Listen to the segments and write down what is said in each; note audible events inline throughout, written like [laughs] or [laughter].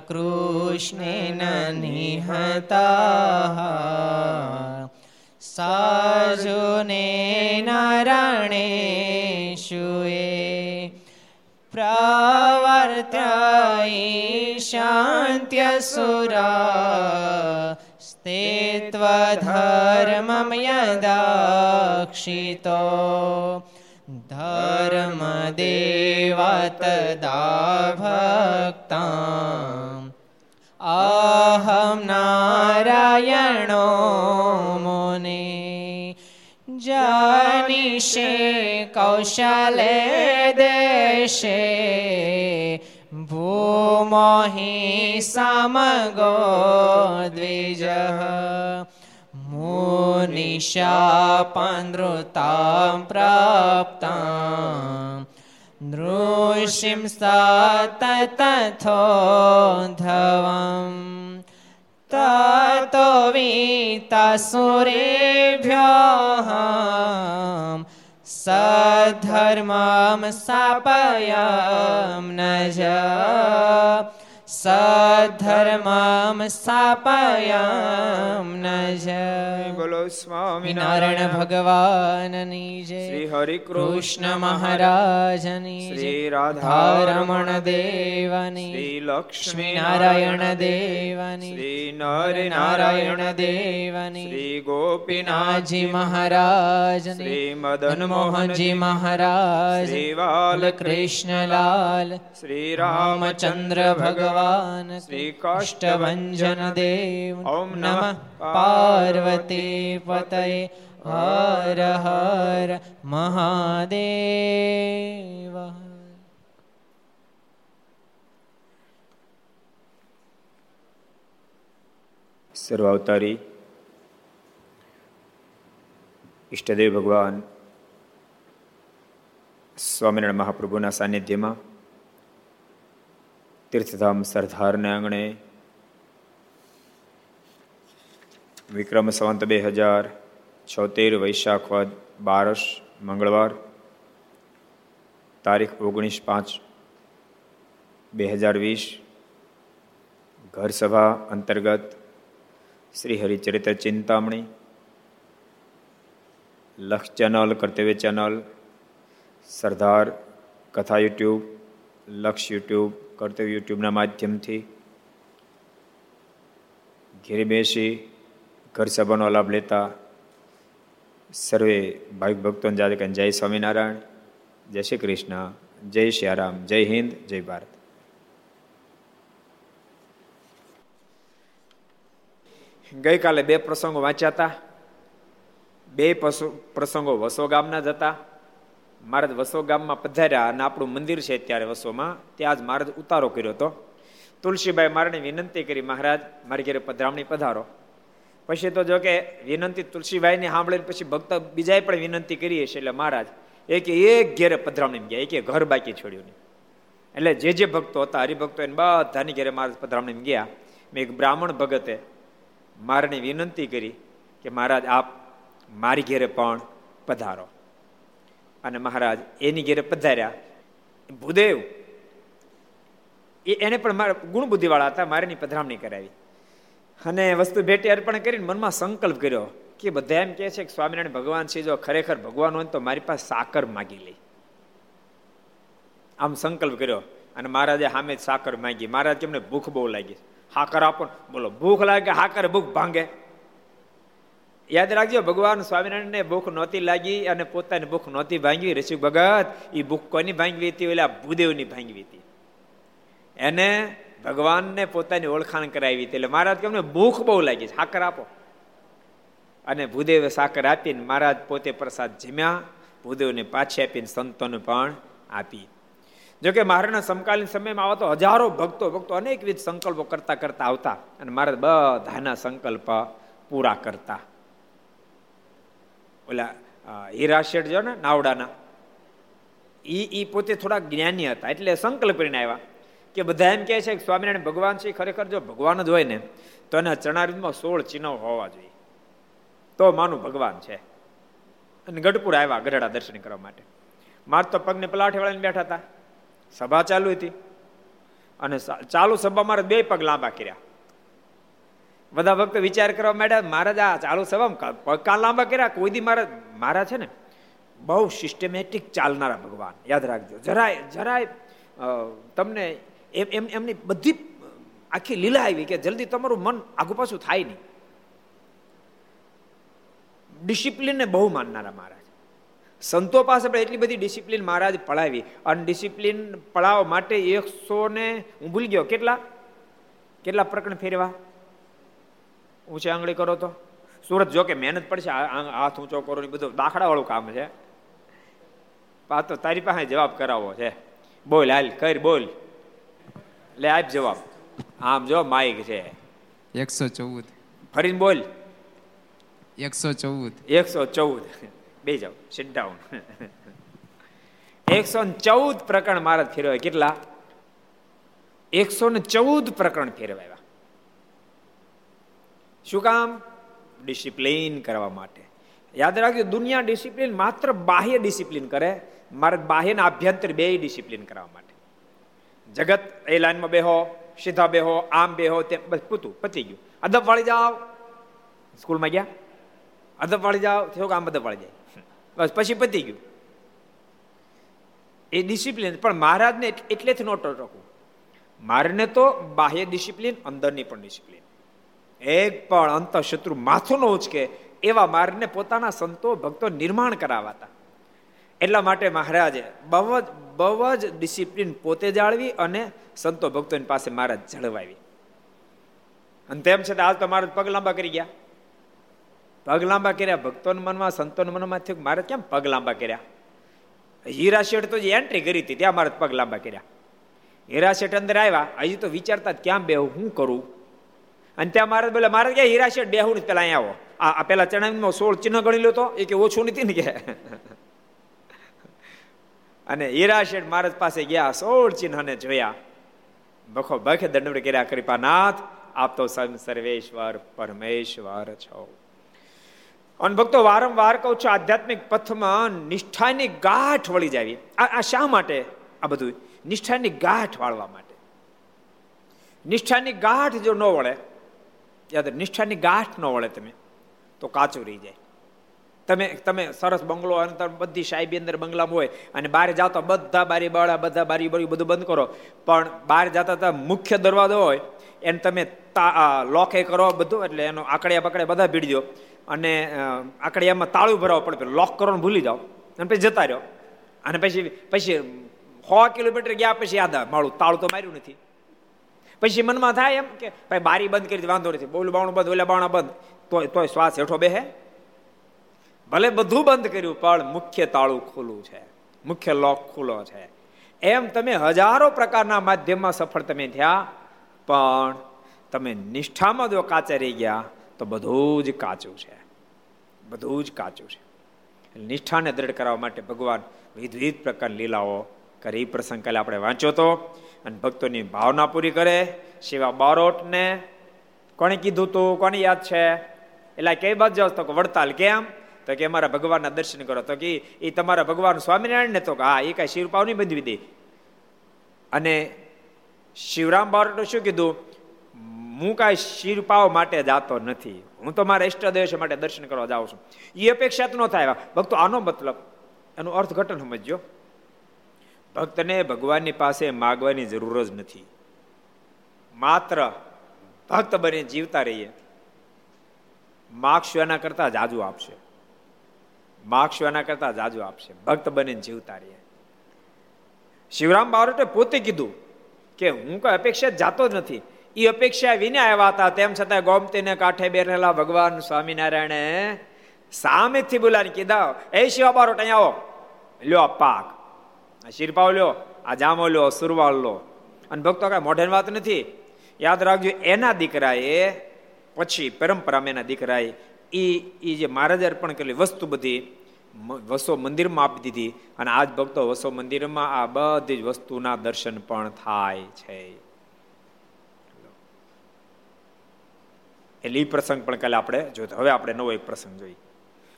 કૃષ્ણેન નિહતા સાજુને નારાયણેશુએ પ્રવર્ત્ય શાંત્યસુરા સ્તેત્વધર્મમ યદાક્ષિતો ધર્મદેવા તદા ભક્તા અહમ નારાયણો મુનિ જાનિષે કૌશલે દેશે ભૂમોહિ સમગો निशापनृतां प्राप्ता नृषिं सा तथोधवम् ततो वीतसुरेभ्यः सधर्मां सापयां नज સધર્મમ સ્થાપયમ બોલો સ્વામી નારાયણ ભગવાનની જય શ્રી હરિ કૃષ્ણ મહારાજની શ્રી રાધારમણ દેવની શ્રી લક્ષ્મી નારાયણ દેવની શ્રી નર નારાયણ દેવની શ્રી ગોપીનાથજી મહારાજ શ્રી મદન મોહનજી મહારાજ શ્રી બાલ કૃષ્ણલાલ શ્રી રામચંદ્ર ભગવાન ભગવાન શ્રી ॐ દેવ ઓમ નમઃ પાર્વતી પતય હર હર મહાદેવ સર્વાવતારી ઈષ્ટદેવ ભગવાન સ્વામિનારાયણ મહાપ્રભુના સાનિધ્યમાં તીર્થધામ સરદારને આંગણે વિક્રમ સંવંત બે હજાર છોતેર વૈશાખ વદ બારસ મંગળવાર તારીખ ઓગણીસ પાંચ બે હજાર વીસ ઘર સભા અંતર્ગત શ્રી હરિચરિત્ર ચિંતામણી લક્ષ ચેનલ કર્તવ્ય ચેનલ સરદાર કથા યુટ્યુબ લક્ષ યુટ્યુબ કર્તવ્ય યુટ્યુબના માધ્યમથી ઘેરે બેસી ઘર સભાનો લાભ લેતા સર્વે ભાવિક ભક્તોને જાતે જય સ્વામિનારાયણ, જય શ્રી કૃષ્ણ, જય શ્રી જય હિન્દ, જય ભારત. ગઈકાલે બે પ્રસંગો વાંચ્યા હતા. બે પ્રસંગો વસો ગામના જ હતા. મહારાજ વસો ગામમાં પધાર્યા અને આપણું મંદિર છે ત્યારે વસોમાં, ત્યાં જ મહારાજ ઉતારો કર્યો હતો. તુલસીભાઈ મારાને વિનંતી કરી, મહારાજ, મારી ઘેરે પધરામણી પધારો. પછી તો જો કે વિનંતી તુલસીભાઈને સાંભળીને પછી ભક્ત બીજાએ પણ વિનંતી કરી હશે, એટલે મહારાજ, એક એક ઘેરે પધરામણી ગયા એક ઘર બાકી છોડ્યું નહીં. એટલે જે જે ભક્તો હતા, હરિભક્તો એને બધાની ઘેરે મહારાજ પધરામણી ગયા. મેં એક બ્રાહ્મણ ભગતે મારાને વિનંતી કરી કે, મહારાજ, આપ મારી ઘેરે પણ પધારો. અને મહારાજ, એની ઘેરે પધાર્યા. ભૂદેવ એને પણ મારા ગુણ હતા હતા મારેની પધરામણી કરાવી. અને વસ્તુ ભેટી અર્પણ કરીને મનમાં સંકલ્પ કર્યો કે બધા એમ કહે છે કે સ્વામિનારાયણ ભગવાન છે, જો ખરેખર ભગવાન હોય તો મારી પાસે સાકર માગી લે. આમ સંકલ્પ કર્યો અને મહારાજે સામે સાકર માંગી. મહારાજ કેમને ભૂખ બહુ લાગી. હાકર આપો બોલો, ભૂખ લાગે, હાકર ભૂખ ભાંગે. યાદ રાખજો, ભગવાન સ્વામિનારાયણને ભૂખ નહોતી લાગી અને પોતાની ભૂખ નહોતી ભાંગવી. ઋષિ ભગત એ ભૂખ કોની ભાંગવી હતી? ઓલા ભૂદેવની ભાંગવી હતી. એને ભગવાનને પોતાની ઓળખાણ કરાવી હતી. એટલે મહારાજ કેમને ભૂખ બહુ લાગી સાકર આપો. અને ભૂદેવે સાકર આપીને મહારાજ પોતે પ્રસાદ જમ્યા, ભૂદેવને પાછી આપીને સંતોને પણ આપી. જોકે મહારાજના સમકાલીન સમયમાં આવા તો હજારો ભક્તો ભક્તો અનેકવિધ સંકલ્પો કરતા કરતા આવતા અને મહારાજ બધાના સંકલ્પ પૂરા કરતા. ઓલા હીરા શેઠ જો ને, નાવડાના. ઈ ઈ પોતે થોડા જ્ઞાની હતા, એટલે સંકલ્પ કરીને આવ્યા કે બધા એમ કહે છે કે સ્વામિનારાયણ ભગવાન છે, ખરેખર જો ભગવાન જ હોય ને, તો એના ચણારીમાં સોળ ચિહ્નો હોવા જોઈએ. તો માનું ભગવાન છે. અને ગઢપુર આવ્યા ગઢડા દર્શન કરવા માટે. માર તો પગને પલાઠે વાળાને બેઠા હતા. સભા ચાલુ હતી. અને ચાલુ સભા મારે બે પગ લાંબા કર્યા. બધા ભક્તો વિચાર કરવા માંડ્યા, મહારાજ, આ ચાલુ સભા પગ કા લાંબા કર્યા, કોઈ દી મારા મારા છે ને, બહુ સિસ્ટમેટિક ચાલનારા ભગવાન. યાદ રાખજો. જરાય જરાય તમને એમ એમ, એમની બધી આખી લીલા આવી કે જલ્દી તમારું મન આગુ પાછું થાય નહીં. ડિસિપ્લિનને બહુ માનનારા મહારાજ. સંતો પાસે પણ એટલી બધી ડિસિપ્લિન મહારાજ પડાવી. અને ડિસિપ્લિન પડાવવા માટે એકસો ને, હું ભૂલી ગયો, કેટલા? કેટલા પ્રકરણ ફેરવા ઊંચે આંગળી કરો તો. સુરત જો કે મહેનત પડશે હાથ ઊંચો કરો ને બધું. દાખલાવાળું કામ છે. આ તો તારી પાસે જવાબ કરાવવો છે. બોલ હાલ કર બોલ. લે આપ જવાબ. આમ જો માઇક છે. એકસો ચૌદ. ફરીને બોલ. એકસો ચૌદ. એકસો ચૌદ. બે જાઓ સિટ ડાઉન એકસો ચૌદ પ્રકરણ મહારાજ ફેરવાય. કેટલા? એકસો ને ચૌદ પ્રકરણ ફેરવાયા. શું કામ? ડિસિપ્લિન કરવા માટે. યાદ રાખજો, દુનિયા ડિસિપ્લિન માત્ર બાહ્ય ડિસિપ્લિન કરે, મારે બાહ્ય આભ્યંતર બે ડિસિપ્લિન કરવા માટે. જગત એ લાઈનમાં બેહો, સીધા બેહો, આમ બેહો, તેમ, બસ પૂતું પતી ગયું. અદબ વાળી જાઓ. સ્કૂલમાં ગયા? અદબ વાળી જાઓ, થયો આમ અદબ વાળી જાય? બસ પછી પતી ગયું. એ ડિસિપ્લિન, પણ મહારાજને એટલેથી નોટો રાખવું. મારને તો બાહ્ય ડિસિપ્લિન, અંદરની પણ ડિસિપ્લિન. એક પણ અંત શત્રુ માથું ન ઉચકે એવા માર્ગને પોતાના સંતો ભક્તો નિર્માણ કરાવાતા. એટલા માટે મહારાજે બહુ જ બહુ જ ડિસિપ્લિન પોતે જાળવી અને સંતો ભક્તોની પાસે મહારાજ જળવાવી. અને તેમ છતાં આજ તો મહારાજ પગ લાંબા કરી ગયા. પગ લાંબા કર્યા, ભક્તોના મનમાં, સંતોના મનમાં થયું મારે કેમ પગ લાંબા કર્યા? હીરા શેઠ તો જે એન્ટ્રી કરી હતી, ત્યાં મારા પગ લાંબા કર્યા. હીરા શેઠ અંદર આવ્યા, હજી તો વિચારતા ક્યાં બે હું કરું? અને ત્યાં મહારાજ બોલે, મારે ક્યાં હીરા શેઠ બેહું પેલા અહીંયા આવો. આ પેલા ચણામાં સોળ ચિહ્ન ગણી લો તો, એ કે ઓછું નથી ને કે? [laughs] અને હીરા શેઠ મહારાજ પાસે ગયા, સોળ ચિહ્નને જોયા. બખો બખે દંડ કર્યા કૃપાનાથ, આપ તો સર્વેશ્વર પરમેશ્વર છો. અને ભક્તો, વારંવાર કહું છું, આધ્યાત્મિક પથમાં નિષ્ઠાની ગાંઠ વળી જાવી આ શા માટે? આ બધું. નિષ્ઠાની ગાંઠ વાળવા માટે. નિષ્ઠાની ગાંઠ જો ન વળે યાદ નિષ્ઠાની ગાંઠ ન વળે તમે, તો કાચું રહી જાય. તમે તમે સરસ બંગલો અંતર બધી સાહેબી અંદર બંગલામાં હોય અને બહાર જાઓ તો બધા બારી બાળા, બધા બારી બારી બધું બંધ કરો. પણ બહાર જતા હતા મુખ્ય દરવાજો હોય, એને તમે લોકે કરો બધું, એટલે એનો આકડિયા પકડે બધા ભીડી દો અને આકડિયામાં તાળું ભરાવો પડે લોક કરવાનું ભૂલી જાઓ. અને પછી જતા રહ્યો અને પછી પછી સો કિલોમીટર ગયા પછી યાદ આવે મારું તાળું તો માર્યું નથી. પછી મનમાં થાય એમ કે ભાઈ બારી બંધ કરી વાંધો નથી. બોલું બાણું બંધ, ઓલા બાણા બંધ. તોય તોય શ્વાસ હેઠો બેહે. ભલે બધું બંધ કર્યું, પણ મુખ્ય તાળું ખુલ્લું છે. મુખ્ય લોક ખુલ્લો છે. એમ તમે હજારો પ્રકારના માધ્યમમાં સફળ તમે થયા, પણ તમે નિષ્ઠામાં જો કાચા રહી ગયા, તો બધું જ કાચું છે. બધું જ કાચું છે. નિષ્ઠાને દ્રઢ કરવા માટે ભગવાન વિધવિધ વિવિધ પ્રકારની લીલાઓ કરી પ્રસંગ કાલે આપણે વાંચ્યો તો. અને ભક્તોની ભાવના પૂરી કરે. શિવા બારોટને કોણે કીધું તું? કોને યાદ છે? એટલે કઈ બાજુ જાવ તો વડતાલ કેમ? તો કે અમારા ભગવાનના દર્શન કરો. તો કે એ તમારા ભગવાન સ્વામિનારાયણ ને તો હા એ કઈ શિવપાવ નહીં બંધવી દે. અને શિવરામ બારોટે શું કીધું? હું કાંઈ શિરપાવ માટે જાતો નથી. હું તો મારા ઇષ્ટદેશ માટે દર્શન કરવા જાઉં છું. એ અપેક્ષા ન થાય. ભક્તો, આનો મતલબ, એનું અર્થઘટન સમજજો. ભક્તને ભગવાનની પાસે માગવાની જરૂર જ નથી. માત્ર ભક્ત બની જીવતા રહીએ. માગશું એના કરતા જાજુ આપશે. માગશું એના કરતા જાજુ આપશે. ભક્ત બનીને જીવતા રહીએ. શિવરામ બારોટે પોતે કીધું કે હું કઈ અપેક્ષા જાતો જ નથી. એ અપેક્ષા વિને આવ્યા હતા. તેમ છતાં ગોમતીને કાંઠે બેઠેલા ભગવાન સ્વામિનારાયણે સામેથી બોલાને કીધા, એ શિવા બારોટ, અહીંયા આવો. લ્યો પાક. શિરપાવ લ્યો આ જામો લ્યો સુરવાળ લો અને ભક્તો કઈ મોઢેન વાત નથી. યાદ રાખજો, એના દીકરાએ પછી પરંપરામાં એના દીકરાએ એ એ જે મહારાજે અર્પણ કરેલી વસ્તુ બધી વસો મંદિરમાં આપી દીધી. અને આજ ભક્તો વસો મંદિરમાં આ બધી જ વસ્તુના દર્શન પણ થાય છે. એટલે એ પ્રસંગ પણ કાલે આપણે જોઈએ હવે આપણે નવો એક પ્રસંગ જોઈએ.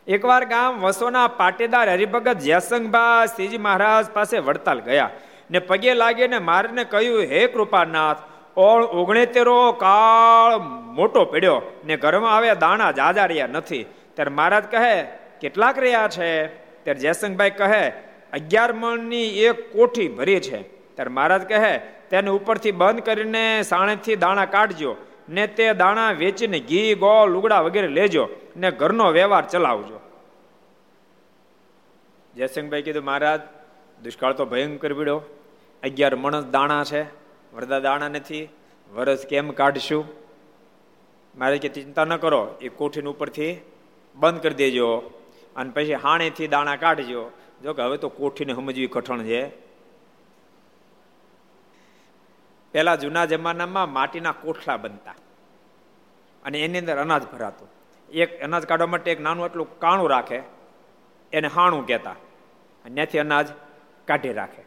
એકવાર ગામ વસોના પાટીદાર હરિભગત જયસંગભા શ્રીજી મહારાજ પાસે વડતાલ ગયા ને પગે લાગીને મારને કહ્યું, હે કૃપાનાથ, ઓળ ઓગણેતેરો કાળ મોટો પડ્યો ને ઘરમાં આવે દાણા જાજા રહ્યા નથી. ત્યારે મહારાજ કહે, કેટલાક રહ્યા છે? ત્યારે જયસંગભાઈ કહે, અગિયાર મણની એક કોઠી ભરી છે. ત્યારે મહારાજ કહે, તેને ઉપરથી બંધ કરીને સાણેથી દાણા કાઢજો. ને તે દાણા વેચીને ઘી, ગોળ, લુગડા વગેરે લેજો ને ઘરનો વ્યવહાર ચલાવજો. જયસિંહભાઈ કીધું, મહારાજ, દુષ્કાળ તો ભયંકર પીડ્યો. અગિયાર મણસ દાણા છે, વરદા દાણા નથી. વરસ કેમ કાઢશું? મારે કે, ચિંતા ન કરો, એ કોઠીની ઉપરથી બંધ કરી દેજો અને પછી હાણેથી દાણા કાઢજો. જો કે હવે તો કોઠીને સમજવી કઠણ છે. પેલા જૂના જમાનામાં માટીના કોઠલા બનતા. અને એની અંદર અનાજ ભરાતું. એક અનાજ કાઢવા માટે એક નાનું એટલું કાણું રાખે, એને હાણું કહેતા. અને ત્યાંથી અનાજ કાઢી રાખે.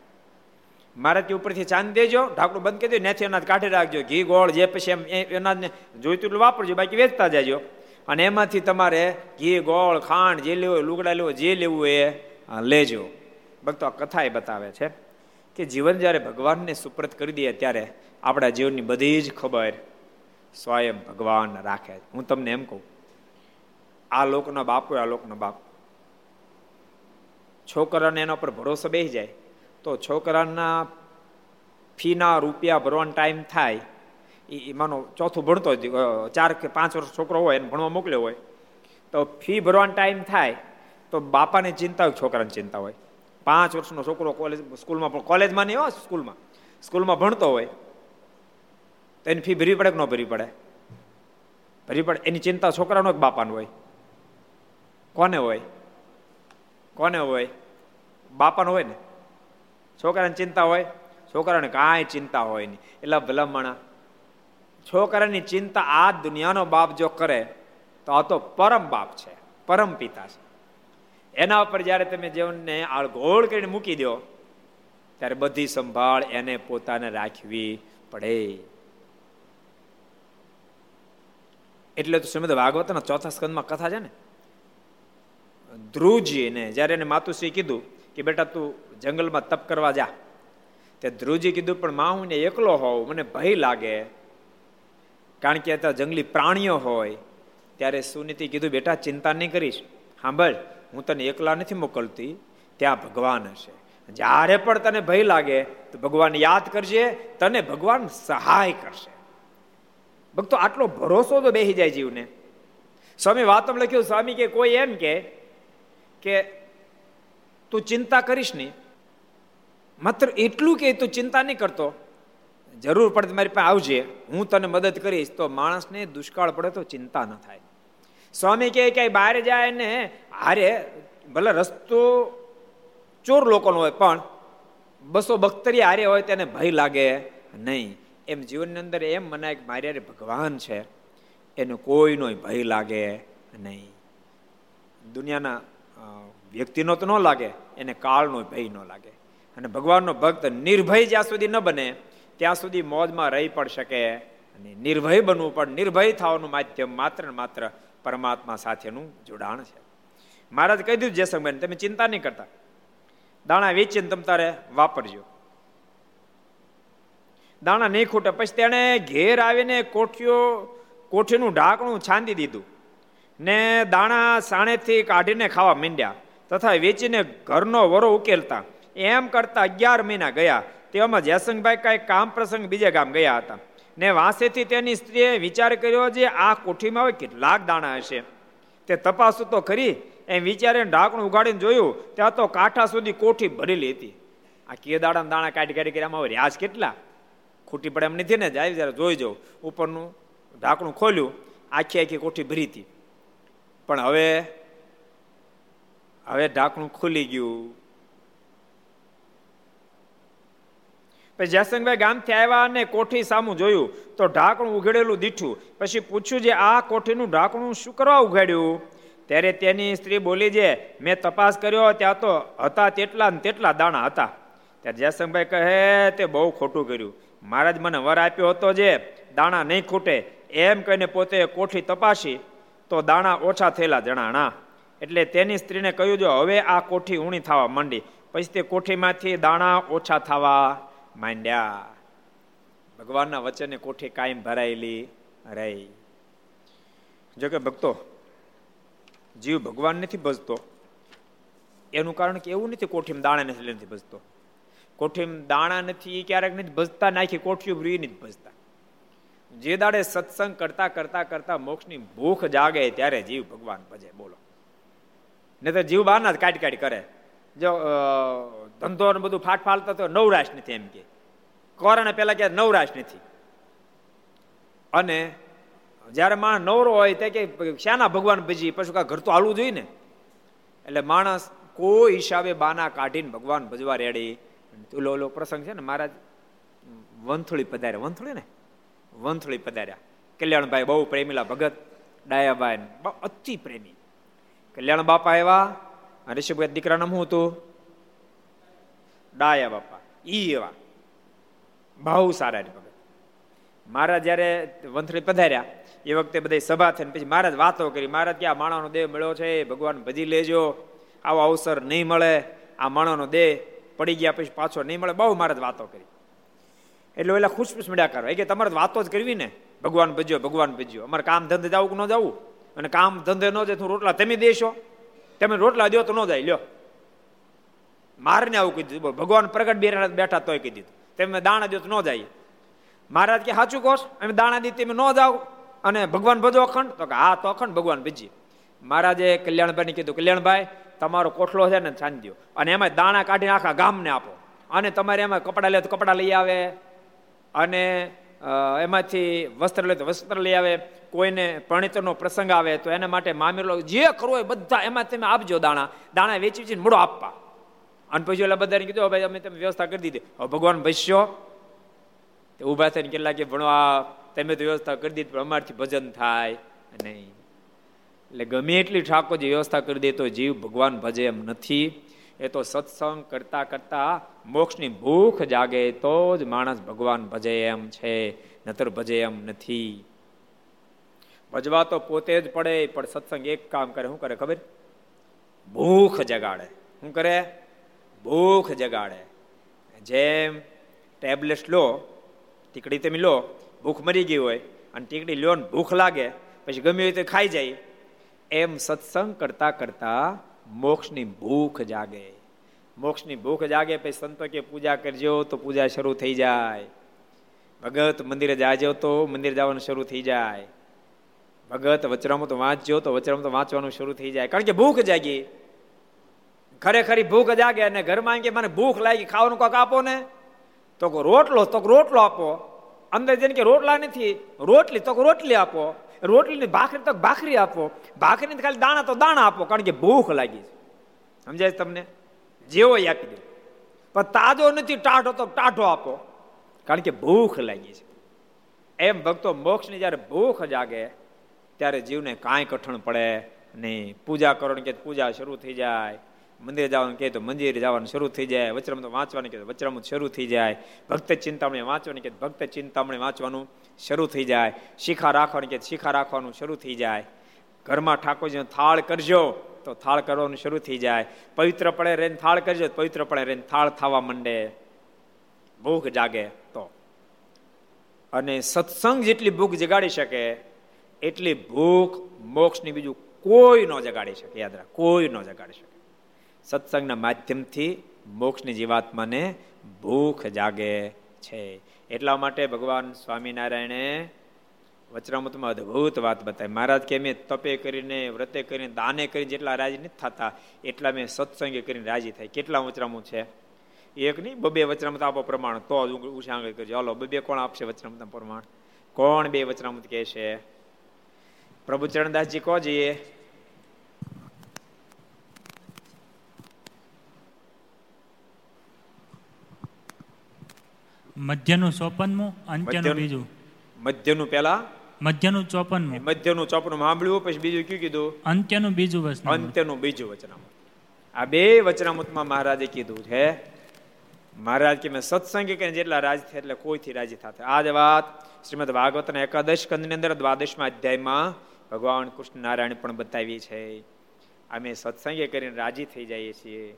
મારે તે ઉપરથી ચાંદ દેજો, ઢાંકણું બંધ કરી દો, ત્યાંથી અનાજ કાઢી રાખજો. ઘી, ગોળ, જે પછી એમ અનાજને જોઈતું એટલું વાપરજો, બાકી વેચતા જજો. અને એમાંથી તમારે ઘી, ગોળ, ખાંડ, જે લેવું લુગડા લેવો જે લેવું એ લેજો. ભક્તો, આ કથા એ બતાવે છે. કે જીવન જ્યારે ભગવાનને સુપ્રત કરી દઈએ ત્યારે આપણા જીવનની બધી જ ખબર સ્વયં ભગવાન રાખે હું તમને એમ કહું, આ લોકનો બાપ હોય, આ લોકનો બાપ. છોકરાને એના પર ભરોસો બેસી જાય, તો છોકરાના ફીના રૂપિયા ભરવાનો ટાઈમ થાય એ માનો ચોથું ભણતો ચાર કે પાંચ વર્ષ છોકરો હોય, એને ભણવા મોકલ્યો હોય, તો ફી ભરવાનો ટાઈમ થાય, તો બાપાની ચિંતા હોય, છોકરાની ચિંતા હોય. પાંચ વર્ષનો છોકરો કોલેજ સ્કૂલમાં પણ કોલેજમાં નહીં હોય, સ્કૂલમાં. સ્કૂલમાં ભણતો હોય, તો એની ફી ભરવી પડે કે ન ભરવી પડે? ભરવી પડે. એની ચિંતા છોકરાનો કે બાપાનો હોય? કોને હોય? કોને હોય? બાપાનો હોય ને? છોકરાને ચિંતા હોય? છોકરાને કાંઈ ચિંતા હોય નહીં. એટલે ભલામણા. છોકરાની ચિંતા આ દુનિયાનો બાપ જો કરે, તો આ તો પરમ બાપ છે. પરમ પિતા છે. એના ઉપર જ્યારે તમે જીવનને આળગોળ કરીને મૂકી દો, ત્યારે બધી સંભાળ એને પોતાને રાખવી પડે. એટલે તો શ્રીમદ ભાગવતના ચોથા સ્કંદમાં કથા છે ને? ધ્રુવજીને, જ્યારે એને માતુશ્રી કીધું કે બેટા તું જંગલમાં તપ કરવા જા, તે ધ્રુવજી કીધું, પણ માં, હું એકલો હોઉં, મને ભય લાગે, કારણ કે ત્યાં જંગલી પ્રાણીઓ હોય. ત્યારે સુનીતિ કીધું, બેટા, ચિંતા નહીં કરીશ, સાંભળ હું તને એકલા નથી મોકલતી, ત્યાં ભગવાન હશે. જ્યારે પણ તને ભય લાગે, તો ભગવાન યાદ કરજે, તને ભગવાન સહાય કરશે. ભક્તો, આટલો ભરોસો તો બેસી જાય જીવને. સ્વામી વાતમ લખ્યું, સ્વામી કે, કોઈ એમ કે કે તું ચિંતા કરીશ નહીં. માત્ર એટલું કે તું ચિંતા નહીં કરતો. જરૂર પડે મારી પાસે આવજે. હું તને મદદ કરીશ. તો માણસને દુષ્કાળ પડે તો ચિંતા ન થાય. સ્વામી કે, ક્યાંય બહાર જાય ને હારે ભલે રસ્તો ચોર લોકોનો હોય, પણ બસો બખ્તરી હારે હોય તેને ભય લાગે નહીં. એમ જીવનની અંદર એમ મનાય કે મારી હારે ભગવાન છે, એને કોઈનો ભય લાગે નહીં. દુનિયાના વ્યક્તિનો તો ન લાગે, એને કાળનો ભય ન લાગે. અને ભગવાનનો ભક્ત નિર્ભય જ્યાં સુધી ન બને, ત્યાં સુધી મોજમાં રહી પણ શકે અને નિર્ભય બનવું પણ, નિર્ભય થવાનું માધ્યમ માત્ર ને માત્ર પરમાત્મા સાથેનું જોડાણ છે. મહારાજ કહી દીધું જેસંગભાઈ તમે ચિંતા નહીં કરતા. દાણા વેચીને તમે તારે વાપરજો. દાણા નહીં ખૂટે, પછી તેણે ઘેર આવીને કોઠીઓ, કોઠીનું ઢાંકણું છાંદી દીધું ને દાણા સાણેથી કાઢીને ખાવા માંડ્યા. તથા વેચીને ઘરનો વરો ઉકેલતા. એમ કરતા અગિયાર મહિના ગયા. તેવામાં જયસંગભાઈ કઈ કામ પ્રસંગ બીજે ગામ ગયા હતા. ને વાંસેથી તેની સ્ત્રીએ વિચાર કર્યો જે આ કોઠીમાં હવે કેટલાક દાણા હશે. તે તપાસું તો ખરી એમ વિચારીને ઢાંકણું ઉગાડીને જોયું, ત્યાં તો કાંઠા સુધી કોઠી ભરેલી હતી. આ કે દાડા દાણા કાઢી કાઢી કરી આમાં રહ્યા કેટલા? ખૂટી પડે એમ નથી ને, જાય જયારે જોઈ જાઉં ઉપરનું ઢાંકણું ખોલ્યું, આખી આખી કોઠી ભરી હતી. પણ હવે હવે ઢાંકણું ખુલી ગયું. પછી જયસંગભાઈ ગામથી આવ્યા અને કોઠી સામું જોયું, તો ઢાંકણું ઉઘડેલું દીઠું. પછી પૂછ્યું જે આ કોઠીનું ઢાંકણું શું કરવા ઉઘાડ્યું? ત્યારે તેની સ્ત્રી બોલી જે મેં તપાસ કર્યો, ત્યાં તો હતા તેટલા ને તેટલા દાણા હતા. ત્યારે જયસંગભાઈ કહે તે બહુ ખોટું કર્યું. મહારાજ મને વર આપ્યો હતો જે દાણા નહીં ખૂટે. એમ કહીને પોતે કોઠી તપાસી, તો દાણા ઓછા થયેલા જણાણા. એટલે તેની સ્ત્રીને કહ્યું, જો હવે આ કોઠી ઊણી થવા માંડી, પછી તે કોઠીમાંથી દાણા ઓછા થવા માંડ્યા. ભગવાનના વચને કોઠી કાયમ ભરાયેલી રહી. જો કે ભક્તો જીવ ભગવાન નથી ભજતો. એનું કારણ કે એવું નથી કોઠીમાં દાણા નથી નથી ભજતો. કોઠીમાં દાણા નથી ક્યારેક નથી ભજતા નાખી કોઠીઓ રૂઈ નથી ભજતા. જે દાડે સત્સંગ કરતા કરતા કરતા મોક્ષની ભૂખ જાગે ત્યારે જીવ ભગવાન ભજે, બોલો. નહીં તો જીવ બહારના જ કાઢ કાઢ કરે. જો ધંધો ને બધું ફાટ ફાલતા તો નવરાશ નથી એમ કે. કોરોના પહેલા ક્યાં નવરાશ નથી. અને જ્યારે માણસ નવરો હોય તે કે શાના ભગવાન ભજી પછી કા ઘર તો હાલવું જોઈએ ને? એટલે માણસ કોઈ હિસાબે બાના કાઢીને ભગવાન ભજવા રેડી. ઓલો ઓલો પ્રસંગ છે ને, મહારાજ, વંથળી પધાર્યા. વંથળી ને? વંથળી પધાર્યા. કલ્યાણભાઈ બહુ પ્રેમીલા ભગત, ડાયાભાઈ અતિ પ્રેમી. કલ્યાણ બાપા એવા ઋષભભાઈ દીકરાનું હું હતું? ડાયા બાપા. ઈ એવા. બહુ સારા ભગત. મહારાજ જ્યારે વંથળી પધાર્યા એ વખતે બધી સભા થઈને પછી મહારાજ વાતો કરી. મહારાજ કે, આ માણાનો દેહ મળ્યો છે, ભગવાન ભજી લેજો. આવો અવસર નહીં મળે. આ માણાનો દેહ પડી ગયા પછી પાછો નહીં મળે. બહુ મહારાજ વાતો કરી. એટલે ઓલા ખુશખુશ મળ્યા કરવા કે, તમારે વાતો જ કરવી ને. ભગવાન ભજ્યો ભગવાન ભજ્યો. અમારે કામ ધંધે જવું કે ન જવું? અને કામ ધંધે ન જાય રોટલા તમે દેશો? તમે રોટલા દો તો ન જાય. લ્યો. મારને આવું કીધું ભગવાન પ્રગટ બે બેઠા તોય કીધું તમે દાણા દો તો ન જાય. મહારાજ કે, સાચું કહો અમે દાણા દી તમે ન જાઓ અને ભગવાન ભજો અખંડ? તો કે હા તો અખંડ, ભગવાન ભજી મહારાજે કલ્યાણભાઈને કીધું, કલ્યાણભાઈ, તમારો કોઠલો છે ને છાંદ્યો અને એમાં દાણા કાઢીને આખા ગામને આપો. અને તમારે એમાં કપડાં લે તો કપડાં લઈ આવે. અને એમાંથી વસ્ત્ર લે તો વસ્ત્ર લઈ આવે. કોઈને પરણિતરનો પ્રસંગ આવે તો એના માટે મામેલો જે કરવો હોય બધા એમાં તમે આપજો દાણા. દાણા વેચી વેચીને મૂળો આપવા. અને પછી એટલે બધાને કીધું ભાઈ, અમે તમે વ્યવસ્થા કરી દીધી. ભગવાન ભસ્યો ઊભા થઈને કેટલા કે ભણવા તમે તો વ્યવસ્થા કરી દીધી પણ અમારથી ભજન થાય નહીં એટલે ગમે એટલી ઠાકોરજી વ્યવસ્થા કરી દે, તો જીવ ભગવાન ભજે એમ નથી. એ તો સત્સંગ કરતા કરતા મોક્ષની ભૂખ જાગે, તો જ માણસ ભગવાન ભજે એમ છે, નતર ભજે એમ નથી. ભજવા તો પોતે જ પડે, પણ સત્સંગ એક કામ કરે, શું કરે ખબર? ભૂખ જગાડે. શું કરે? ભૂખ જગાડે. જેમ ટેબ્લેટ લો, ટીકડી તમે લો ભૂખ મરી ગઈ હોય અને ટીકડી લ્યો ને ભૂખ લાગે, પછી ગમે હોય તો ખાઈ જાય. એમ સત્સંગ કરતા કરતા મોક્ષની ભૂખ જાગે. મોક્ષની ભૂખ જાગે પછી સંતો કે પૂજા કરજો તો પૂજા શરૂ થઈ જાય. ભગત મંદિરે જાજો તો મંદિર જવાનું શરૂ થઈ જાય. ભગત વચરામું તો વાંચજો તો વચરામું તો વાંચવાનું શરૂ થઈ જાય. કારણ કે ભૂખ જાગી. ખરેખરી ભૂખ જાગે અને ઘરમાં કે મને ભૂખ લાગી, ખાવાનું કોક આપો ને? તો રોટલો તો રોટલો આપો. અંદર જેને કે રોટલા નથી, રોટલી તો રોટલી આપો, રોટલીની ભાખરી તો ભાખરી આપો ભાખરી ખાલી દાણા તો દાણા આપો, કારણ કે ભૂખ લાગી છે. સમજાય તમને? જેવો આપી દે. પણ તાજો નથી, ટાઢો તો ટાઢો આપો, કારણ કે ભૂખ લાગી છે. એમ ભક્તો મોક્ષની જ્યારે ભૂખ જાગે, ત્યારે જીવને કાંઈ કઠણ પડે નહીં. પૂજા કરવાની કે પૂજા શરૂ થઈ જાય મંદિર જવાનું કહે તો મંદિર જવાનું શરૂ થઈ જાય. વચરામૃત વાંચવાનું કહે તો વચરામૃત શરૂ થઈ જાય. ભક્ત ચિંતામણી વાંચવાની કે ભક્ત ચિંતામણી વાંચવાનું શરૂ થઈ જાય. શિખા રાખવાની કે શિખા રાખવાનું શરૂ થઈ જાય. ઘરમાં ઠાકોરજીનો થાળ કરજો તો થાળ કરવાનું શરૂ થઈ જાય. પવિત્ર પડે રેન થાળ કરજો પવિત્ર પડે રેન થાળ થવા માંડે. ભૂખ જાગે તો. અને સત્સંગ જેટલી ભૂખ જગાડી શકે, એટલી ભૂખ મોક્ષની બીજું કોઈ ન જગાડી શકે. યાદ રાખ, કોઈ ન જગાડી શકે. સત્સંગના માધ્યમથી મોક્ષની જીવાત્માને ભૂખ જાગે છે. એટલા માટે ભગવાન સ્વામિનારાયણે વચરામૃતમાં અદભુત વાત બતાવી. મહારાજ કે, મેં તપે કરીને, વ્રતે કરીને, દાને કરીને જેટલા રાજી નથી થતા, એટલા મેં સત્સંગે કરીને રાજી થાય. કેટલા વચરામું છે? એક નહીં, બબે વચરામૃત આપો પ્રમાણ. તો જ ઉછાંગળ કરજો. હાલો, બબે કોણ આપશે વચરામૃત પ્રમાણ? કોણ બે વચરામૃત કહે છે પ્રભુ ચરણદાસજી કહો જઈએ. મધ્યનું ચોપનમું અંત્યનું બીજું. મધ્યનું પેલા મધ્યનું ચોપનમું. મધ્યનું ચોપન સાંભળ્યું પછી બીજું કયું કીધું? અંત્યનું બીજું વચન અંત્યનું બીજું વચનામૃત. આ બે વચનામૃતમાં મહારાજે કીધું છે. મહારાજ કે મેં સત્સંગી કરીને જેટલા રાજી થાય એટલે કોઈથી રાજી થતા? આ જ વાત શ્રીમદ ભાગવતના એકાદશ કંદની અંદર દ્વાદશમાં અધ્યાયમાં ભગવાન કૃષ્ણ નારાયણ પણ બતાવી છે. અમે સત્સંગે કરીને રાજી થઈ જઈએ છીએ.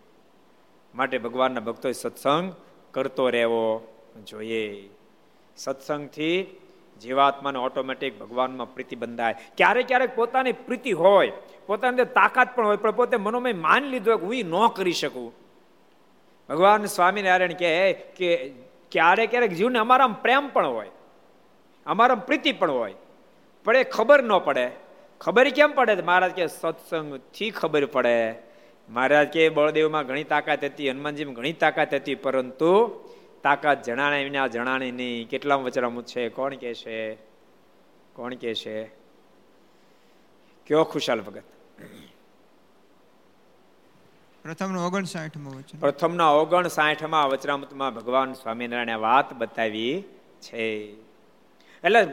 માટે ભગવાનના ભક્તોએ સત્સંગ કરતો રહેવો. જોઈએ. સત્સંગથી જીવાત્માને ઓટોમેટિક ભગવાનમાં પ્રીતિ બંધાય. ક્યારેક ક્યારેક પોતાની પ્રીતિ હોય, પોતાની તાકાત પણ હોય, પણ પોતે મનોમય માન લીધો હું ન કરી શકું. ભગવાન સ્વામિનારાયણ કહે કે ક્યારેક ક્યારેક જીવને અમારા પ્રેમ પણ હોય અમારા પ્રીતિ પણ હોય, પણ એ ખબર ન પડે. ખબર કેમ પડે? મહારાજ કે સત્સંગથી ખબર પડે. મહારાજ કે બળદેવમાં ઘણી તાકાત હતી, હનુમાનજીમાં ઘણી તાકાત હતી, પરંતુ તાકાત જણાણે વિના જણાણે નહીં. કેટલા વચરામું છે? કોણ કે છે? કોણ કે છે? કયો ખુશાલ ભગત? પ્રથમનું ઓગણસાઠમાં વચન. પ્રથમના ઓગણસાઠમાં વચરામૃતમાં ભગવાન સ્વામિનારાયણે વાત બતાવી છે. એટલે